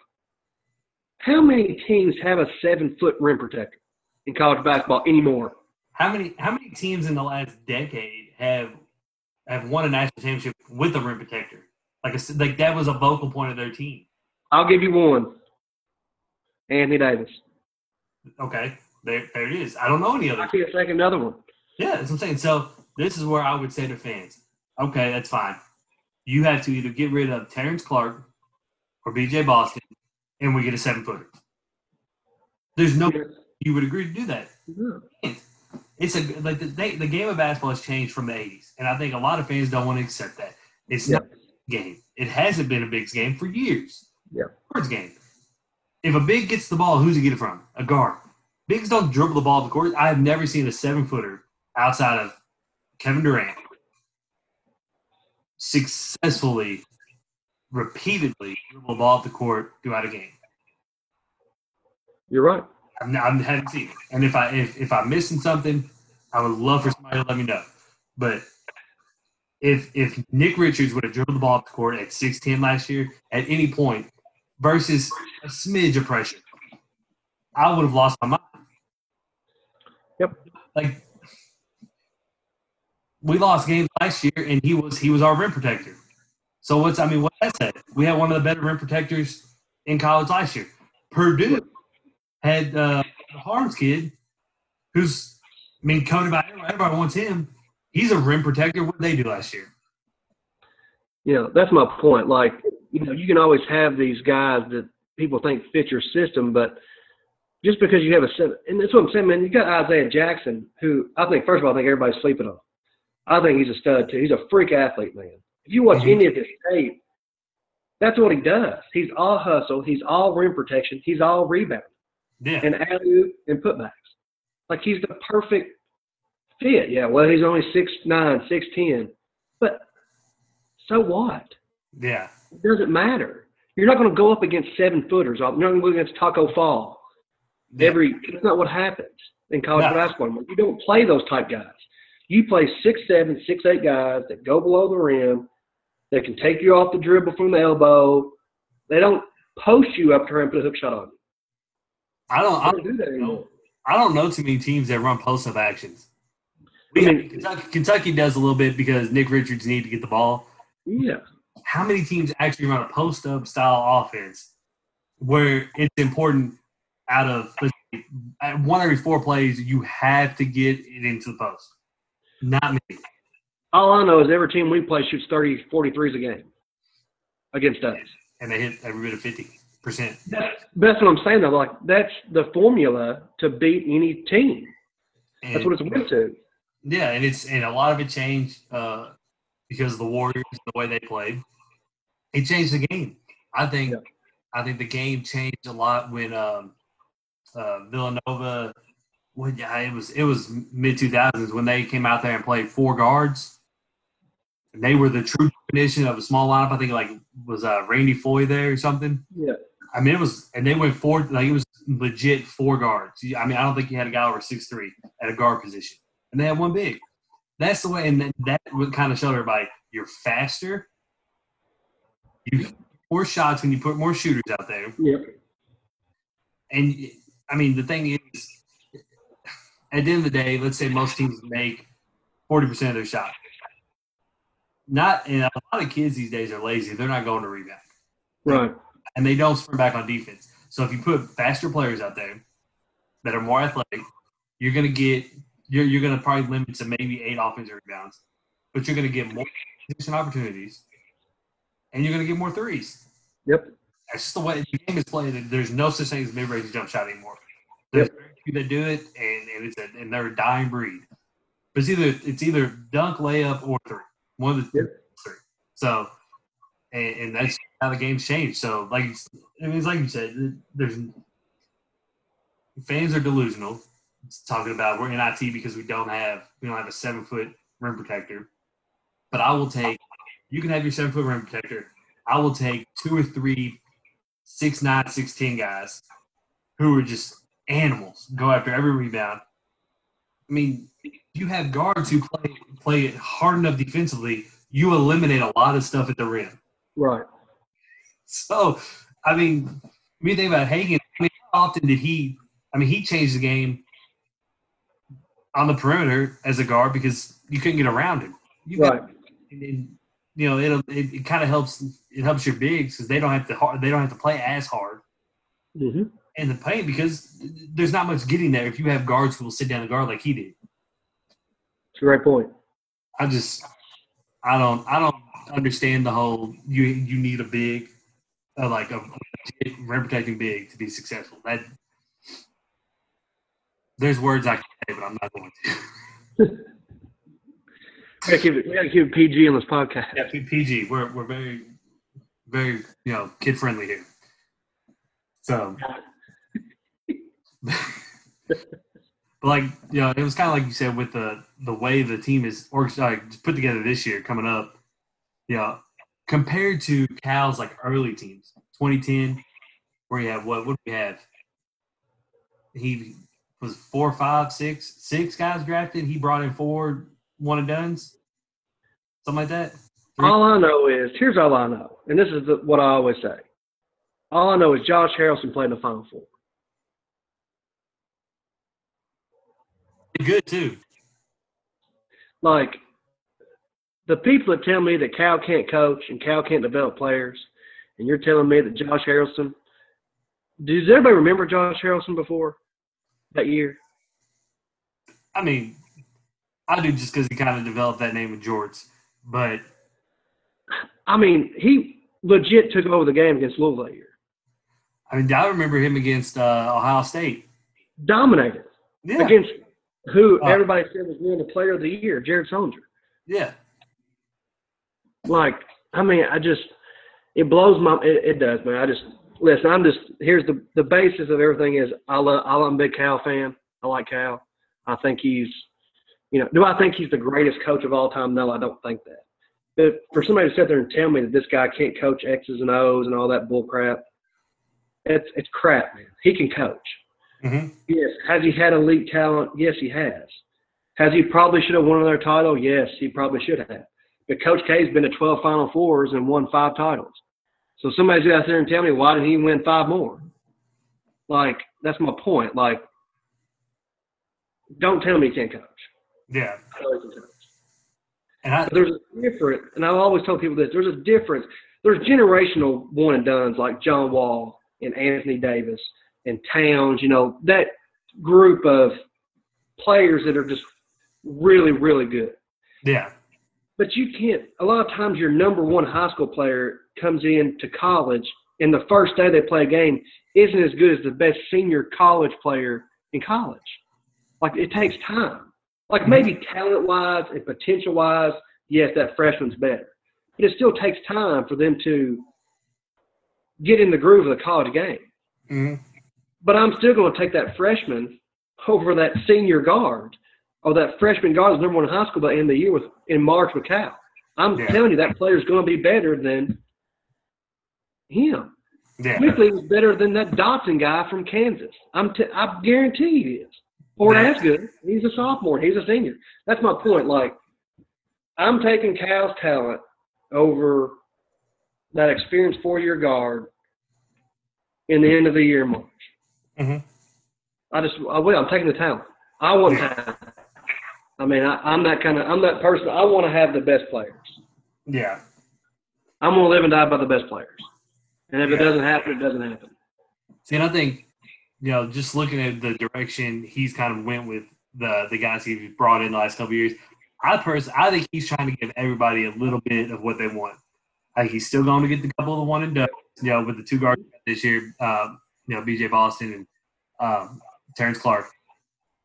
how many teams have a seven foot rim protector in college basketball anymore? How many how many teams in the last decade have have won a national championship with a rim protector? Like a, like that was a vocal point of their team. I'll give you one. Anthony Davis. Okay, there there it is. I don't know any I other. can't think of another one. Yeah, that's what I'm saying. So this is where I would say to fans, okay, that's fine. You have to either get rid of Terrence Clarke or BJ Boston, and we get a seven footer. There's no you would agree to do that. It's a like the they, the game of basketball has changed from the '80s, and I think a lot of fans don't want to accept that. It's Yeah. not a game. It hasn't been a big game for years. Yeah. Guards game. If a big gets the ball, who's he get it from? A guard. Bigs don't dribble the ball to the court. I have never seen a seven footer outside of Kevin Durant successfully, repeatedly dribble the ball up the court throughout a game. You're right. I've, n- I haven't seen it. And if I if, if I'm missing something, I would love for somebody to let me know. But if if Nick Richards would have dribbled the ball up the court at six ten last year at any point versus a smidge of pressure, I would have lost my mind. Yep. Like we lost games last year, and he was he was our rim protector. So what's I mean, what I said, We had one of the better rim protectors in college last year. Purdue had uh, Haarms kid, who's I mean, coveted by everybody. Everybody wants him. He's a rim protector. What did they do last year? Know, that's my point. Like, you know, you can always have these guys that people think fit your system, but just because you have a and that's what I'm saying, man. You got Isaiah Jackson, who I think, first of all, I think everybody's sleeping on. I think he's a stud too. He's a freak athlete, man. If you watch Mhm. any of his tape, that's what he does. He's all hustle. He's all rim protection. He's all rebound Yeah, and alley and putbacks. Like he's the perfect fit. Yeah, well, he's only six nine, six ten, but so what? yeah, It doesn't matter. You're not going to go up against seven footers. You're not going to go against Tacko Fall. yeah. Every that's not what happens in college No. basketball. You don't play those type guys. You play six seven, six eight guys that go below the rim, that can take you off the dribble from the elbow. They don't post you up to and put a hook shot on you. I don't. I don't do that anymore. I don't know too many teams that run post up actions. We I mean- Kentucky, Kentucky does a little bit because Nick Richards need to get the ball. Yeah. How many teams actually run a post up style offense where it's important out of one every four plays you have to get it into the post? Not many. All I know is every team we play shoots 30, 43s a game against us. and they hit every bit of fifty percent. That's, that's what I'm saying though. Like that's the formula to beat any team. That's what it's went to. Yeah, and it's and a lot of it changed uh, because of the Warriors, the way they played. It changed the game. I think. Yeah. I think the game changed a lot when um, uh, Villanova. When yeah, it was it was mid two thousands when they came out there and played four guards. And they were the true definition of a small lineup. I think like was uh, Randy Foye there or something. Yeah. I mean, it was, and they went four. Like it was legit four guards. I mean, I don't think you had a guy over six three at a guard position, and they had one big. That's the way, and that- that would kind of show everybody you're faster, You get more shots when you put more shooters out there. Yep. And I mean, the thing is, at the end of the day, let's say most teams make forty percent of their shots. Not and a lot of kids these days are lazy. They're not going to rebound, Right. and they don't sprint back on defense. So if you put faster players out there that are more athletic, you're going to get you're you're going to probably limit to maybe eight offensive rebounds, but you're going to get more position opportunities, and you're going to get more threes. Yep. That's just the way the game is played. There's no such thing as mid-range jump shot anymore. There's few that do it, and, and it's a, and they're a dying breed. But it's either it's either dunk, layup, or three. One of the Yep. three. So, and, and that's how the game's changed. So, like I mean, it's like you said, there's fans are delusional. It's talking about we're NIT because we don't have we don't have a seven foot rim protector. But I will take. You can have your seven foot rim protector. I will take two or three six nine, six ten guys who are just animals, go after every rebound. I mean, you have guards who play play it hard enough defensively, you eliminate a lot of stuff at the rim. Right. So, I mean, when you think about Hagan, I mean, how often did he? I mean, he changed the game on the perimeter as a guard because you couldn't get around him. You got- Right. and, and, you know, it'll, it it kind of helps. It helps your bigs because they don't have to they don't have to play as hard Mm-hmm. In the paint because there's not much getting there if you have guards who will sit down and guard like he did. It's a great point. I just, I don't, I don't understand the whole you you need a big, uh, like a legit rim protecting big to be successful. That there's words I can say, but I'm not going to. We gotta keep it, we gotta keep it PG on this podcast. Yeah, PG. We're we're very, very you know kid friendly here. So, like you know, it was kind of like you said with the the way the team is or uh, put together this year coming up. You know, compared to Cal's like early teams, 2010, where you have what? What do we have? He was four, five, six, six guys drafted. He brought in four one and duns, something like that. All I know is here's all I know, and this is the, what I always say. All I know is Josh Harrelson played in the Final Four. Good too. Like the people that tell me that Cal can't coach and Cal can't develop players, and you're telling me that Josh Harrelson. Does everybody remember Josh Harrelson before that year? I mean, I do just because he kind of developed that name with Jorts. But I mean, he legit took over the game against Louisville that year. I mean, I remember him against uh, Ohio State. Dominated Yeah, against who Uh, everybody said was winning the player of the year, Jared Sullinger. yeah, like I mean, I just it blows my it, it does, man. I just listen. I'm just here's the the basis of everything is I love I'm a big Cal fan. I like Cal. I think he's you know do I think he's the greatest coach of all time? No, I don't think that. But for somebody to sit there and tell me that this guy can't coach X's and O's and all that bull crap, it's it's crap, man. He can coach. Hmm Yes. Has he had elite talent? Yes, he has. Has he probably should have won another title? Yes, he probably should have. But Coach K's been to 12 Final Fours and won five titles. So somebody's out there and tell me why didn't he win five more? Like that's my point. Like, don't tell me he can't coach. yeah. I can coach. And I, there's a difference, and I always tell people this: there's a difference. There's generational one and duns like John Wall and Anthony Davis and Towns. You know that group of players that are just really, really good. yeah, But you can't. A lot of times, your number one high school player comes into college, and the first day they play a game isn't as good as the best senior college player in college. Like it takes time. Like maybe talent wise and potential wise, yes, that freshman's better. But it still takes time for them to get in the groove of the college game. hmm But I'm still going to take that freshman over that senior guard or that freshman guard is number one in high school by the end of the year with in March with Cal. I'm Yeah. telling you that player is going to be better than him. yeah, Quickley was better than that Dotson guy from Kansas. I'm t- I guarantee he is. Or Yeah. as good. He's a sophomore. He's a senior. That's my point. Like I'm taking Cal's talent over that experienced four year guard in the end of the year March. Mm-hmm. I just I will. I'm taking the talent. I want talent. I mean, I, I'm that kind of I'm that person. I want to have the best players. Yeah. I'm gonna live and die by the best players. And if it doesn't happen, it doesn't happen. See, and I think, you know, just looking at the direction he's kind of went with the the guys he's brought in the last couple of years, I personally, I think he's trying to give everybody a little bit of what they want. Like he's still going to get the couple of the one and done, you know, with the two guards this year, um, you know, BJ Boston and um, Terrence Clarke.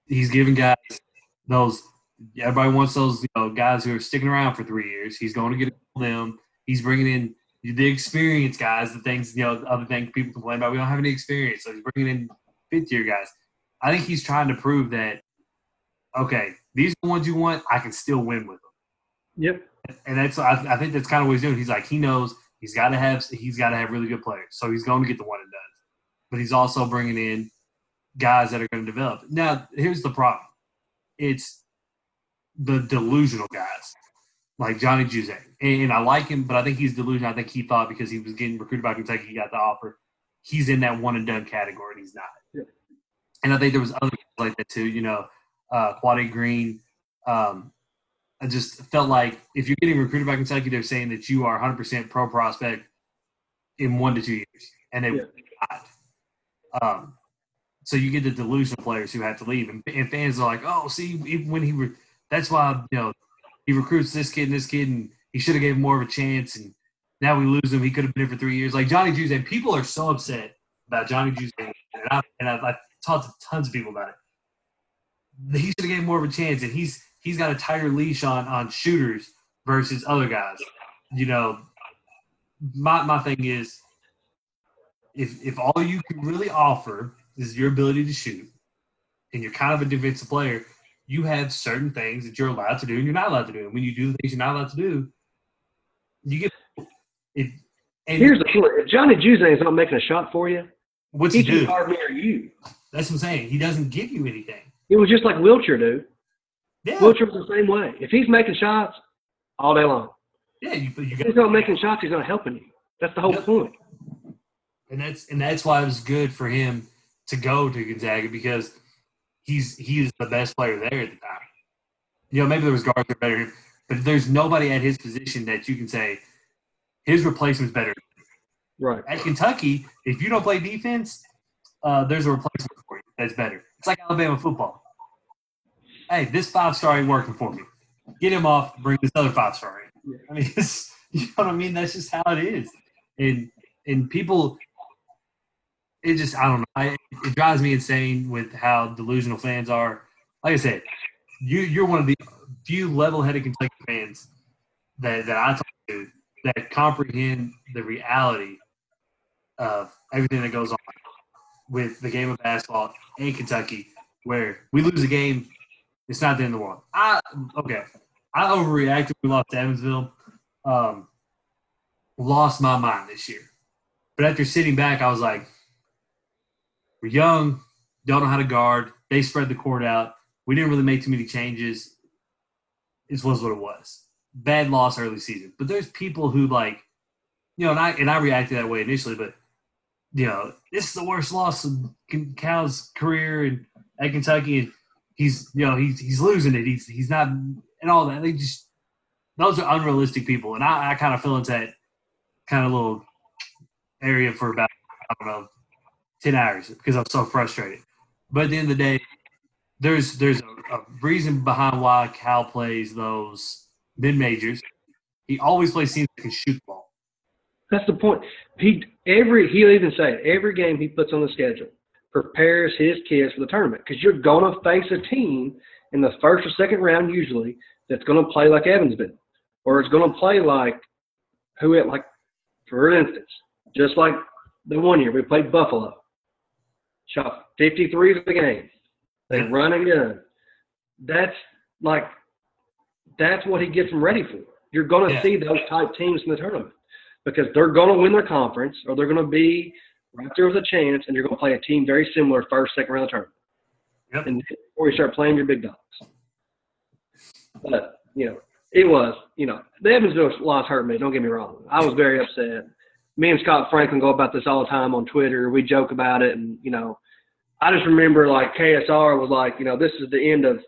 He's giving guys those. Everybody wants those, you know, guys who are sticking around for three years. He's going to get them. He's bringing in the experience guys, the things, you know, other things people complain about. We don't have any experience. So he's bringing in fifth year guys. I think he's trying to prove that, okay, these are the ones you want. I can still win with them. Yep. And that's, I, I think that's kind of what he's doing. He's like, he knows he's got to have, he's got to have really good players. So he's going to get the one and done. But he's also bringing in guys that are going to develop. Now, here's the problem it's the delusional guys like Johnny Juzang. And, and I like him, but I think he's delusional. I think he thought because he was getting recruited by Kentucky, he got the offer. He's in that one and done category, and he's not. Yeah. And I think there was other guys like that too. You know, uh, Quade Green. Um, I just felt like if you're getting recruited by Kentucky, they're saying that you are 100% pro prospect in one to two years, and they Yeah. not. Um, so you get the delusional players who have to leave, and, and fans are like, "Oh, see, even when he, re- that's why you know he recruits this kid and this kid, and he should have gave him more of a chance, and now we lose him. He could have been here for three years. Like Johnny Juice, and people are so upset about Johnny Juice, and, I, and I've, I've talked to tons of people about it. He should have gave more of a chance, and he's he's got a tighter leash on on shooters versus other guys. You know, my my thing is, if if all you can really offer is your ability to shoot, and you're kind of a defensive player, you have certain things that you're allowed to do and you're not allowed to do. And when you do the things you're not allowed to do, you get it. Here's the point: if Johnny Juzang is not making a shot for you, what's he he do? hard mirror you. That's what I'm saying. He doesn't give you anything. It was just like Wiltjer, dude. Yeah, Wiltjer was the same way. If he's making shots all day long, yeah. You, you if got he's not making shots, he's not helping you. That's the whole Yep. point. And that's and that's why it was good for him to go to Gonzaga because he's he is the best player there at the time. You know, maybe there was guards that better, but there's nobody at his position that you can say his replacement's better. Right. At Kentucky, if you don't play defense, uh, there's a replacement for you that's better. It's like Alabama football. Hey, this five star ain't working for me. Get him off. Bring this other five star in. I mean, it's, you know what I mean. That's just how it is. And and people, it just I don't know. I, it drives me insane with how delusional fans are. Like I said, you you're one of the few level headed Kentucky fans that that I talk to that comprehend the reality of everything that goes on with the game of basketball in Kentucky, where we lose a game, it's not the end of the world. I okay, I overreacted. We lost to Evansville. Um, lost my mind this year, but after sitting back, I was like, "We're young, don't know how to guard. They spread the court out. We didn't really make too many changes. This was what it was. Bad loss early season. But there's people who like, you know, and I and I reacted that way initially, but you know, this is the worst loss of Cal's career and at Kentucky, and he's you know he's he's losing it. He's he's not and all that. They just those are unrealistic people, and I, I kind of fell into that kind of little area for about I don't know ten hours because I'm so frustrated. But at the end of the day, there's there's a, a reason behind why Cal plays those mid majors. He always plays teams that can shoot the ball. That's the point. He every he'll even say it, every game he puts on the schedule prepares his kids for the tournament because you're to face a team in the first or second round usually that's to play like Evansville or it's to play like who it like for instance just like the one year we played Buffalo shot 53 of the game they run and gun that's like that's what he gets them ready for you're going to Yeah. see those type teams in the tournament because they're going to win their conference or they're going to be right there with a chance, and you're going to play a team very similar first, second round of the tournament. Yep. And before you start playing your big dogs. But, you know, it was, you know, the Evansville loss hurt me. Don't get me wrong. I was very upset. Me and Scott Franklin go about this all the time on Twitter. We joke about it, and you know, I just remember like KSR was like, you know, this is the end of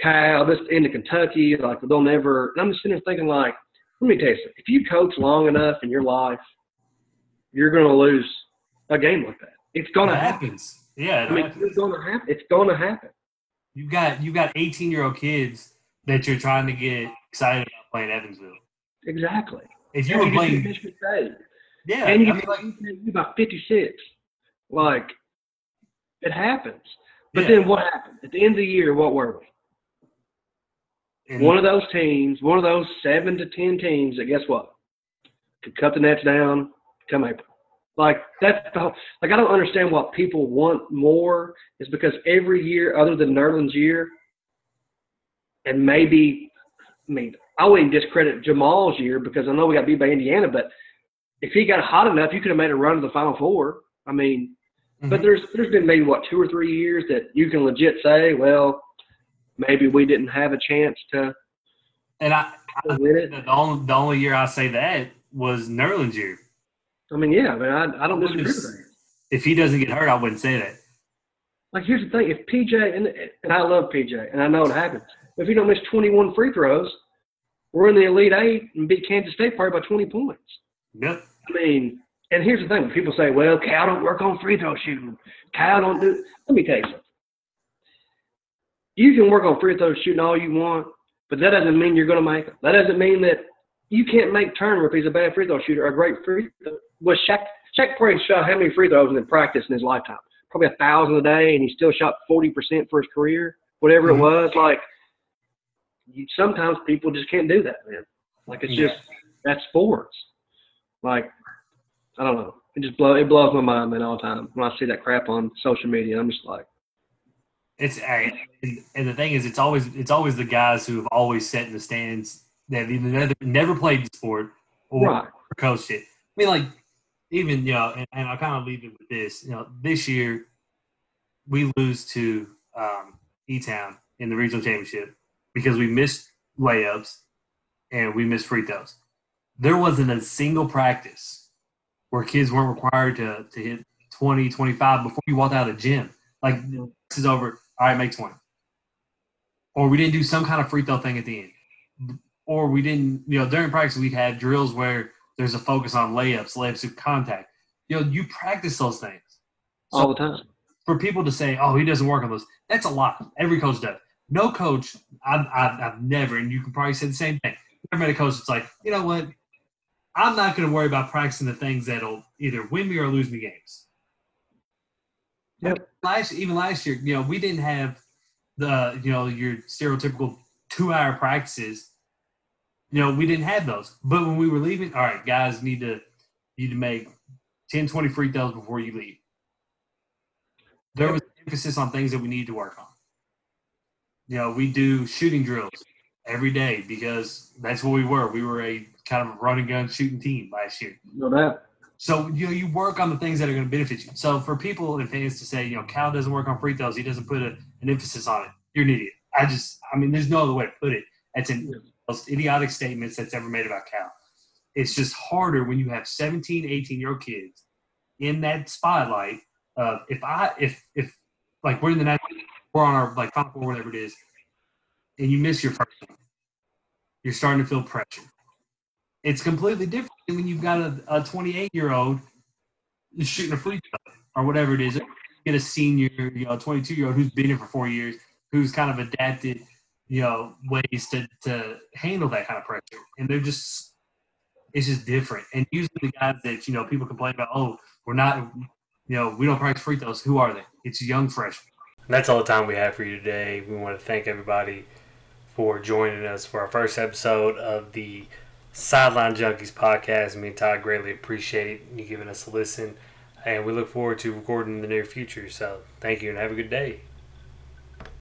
Cal, this is the end of Kentucky. Like they'll never. And I'm just sitting there thinking like, let me tell you something. If you coach long enough in your life, you're going to lose a game like that. It's going to happen. happens. Yeah, it I mean, happens. it's going to happen. It's going to happen. You got you got 18 year old kids that you're trying to get excited about playing Evansville. Exactly. If you were playing, Michigan State. Yeah, and you I mean, like, you about 56. Like, it happens. But Yeah. then what happened? At the end of the year, what were we? and- One of those teams, one of those seven to ten teams that guess what? Could cut the nets down come April. Like that's the whole, like I don't understand what people want more is because every year other than Nerlens' year, and maybe I mean I wouldn't discredit Jamal's year because I know we got beat by Indiana, but if he got hot enough, you could have made a run to the Final Four. I mean, but Mhm. there's there's been maybe what two or three years that you can legit say, well, maybe we didn't have a chance to and I, to win it. the only the only year I say that was Nerlens' year. I mean, yeah, I mean, I, I don't disagree with that. If he doesn't get hurt, I wouldn't say that. Like, here's the thing: if PJ and and I love PJ, and I know it happens. If you don't miss 21 free throws, we're in the Elite Eight and beat Kansas State probably by 20 points. Yep. I mean, and here's the thing: when people say, "Well, Cal don't work on free throw shooting. Cal don't do." Let me tell you something. You can work on free throw shooting all you want, but that doesn't mean you're going to make them. That doesn't mean that you can't make Turner if he's a bad free throw shooter, or a great free. Throw. Was Shaq? Shaq Perry shot how many free throws in practice in his lifetime? Probably a thousand a day, and he still shot 40% for his career, whatever Mhm. it was. Like, you, sometimes people just can't do that, man. Like, it's Yeah. just that's sports. Like, I don't know. It just blow it blows my mind, man, all the time when I see that crap on social media. I'm just like, It's and, and the thing is, it's always it's always the guys who have always sat in the stands that have either never, never played the sport or right, coached it. I mean, like even you know, and, and I'll kind of leave it with this. You know, this year we lose to um, E Town in the regional championship because we missed layups and we missed free throws. There wasn't a single practice where kids weren't required to, to hit 20, 25 before you walked out of the gym. Like, this is over. All right, make 20. Or we didn't do some kind of free throw thing at the end. Or we didn't, you know, during practice, we'd have drills where there's a focus on layups, layups through contact. You know, you practice those things. all the time. For people to say, oh, he doesn't work on those, that's a lot. Every coach does. No coach, I've, I've, I've never, and you can probably say the same thing. Never met a coach that's like, you know what? I'm not going to worry about practicing the things that'll either win me or lose me games. Yep. Last, even last year, you know, we didn't have the, you know, your stereotypical two-hour practices. You know, we didn't have those. But when we were leaving, all right, guys need to need to make 10, 20 free throws before you leave. There was emphasis on things that we need to work on. You know, we do shooting drills every day because that's what we were. We were a kind of a run and gun shooting team last year. No doubt. So you know, you work on the things that are going to benefit you. So for people and fans to say, you know, Cal doesn't work on free throws, he doesn't put a, an emphasis on it. You're an idiot. I just, I mean, there's no other way to put it. That's an most idiotic statements that's ever made about Cal. It's just harder when you have 17, 18 year old kids in that spotlight. Uh, if I, if, if like we're in the night, we're on our like final four, whatever it is, and you miss your first one, you're starting to feel pressure. It's completely different when you've got a 28 year old shooting a free throw or whatever it is. You get a senior, you know, 22 year old who's been here for four years, who's kind of adapted, you know, ways to, to handle that kind of pressure. And they're just, it's just different. And usually the guys that, you know, people complain about, oh, we're not, you know, we don't practice free throws. Who are they? It's young freshmen. That's all the time we have for you today. We want to thank everybody for joining us for our first episode of the Sideline Junkies podcast. Me and Todd greatly appreciate you giving us a listen, and we look forward to recording in the near future. So, thank you and have a good day.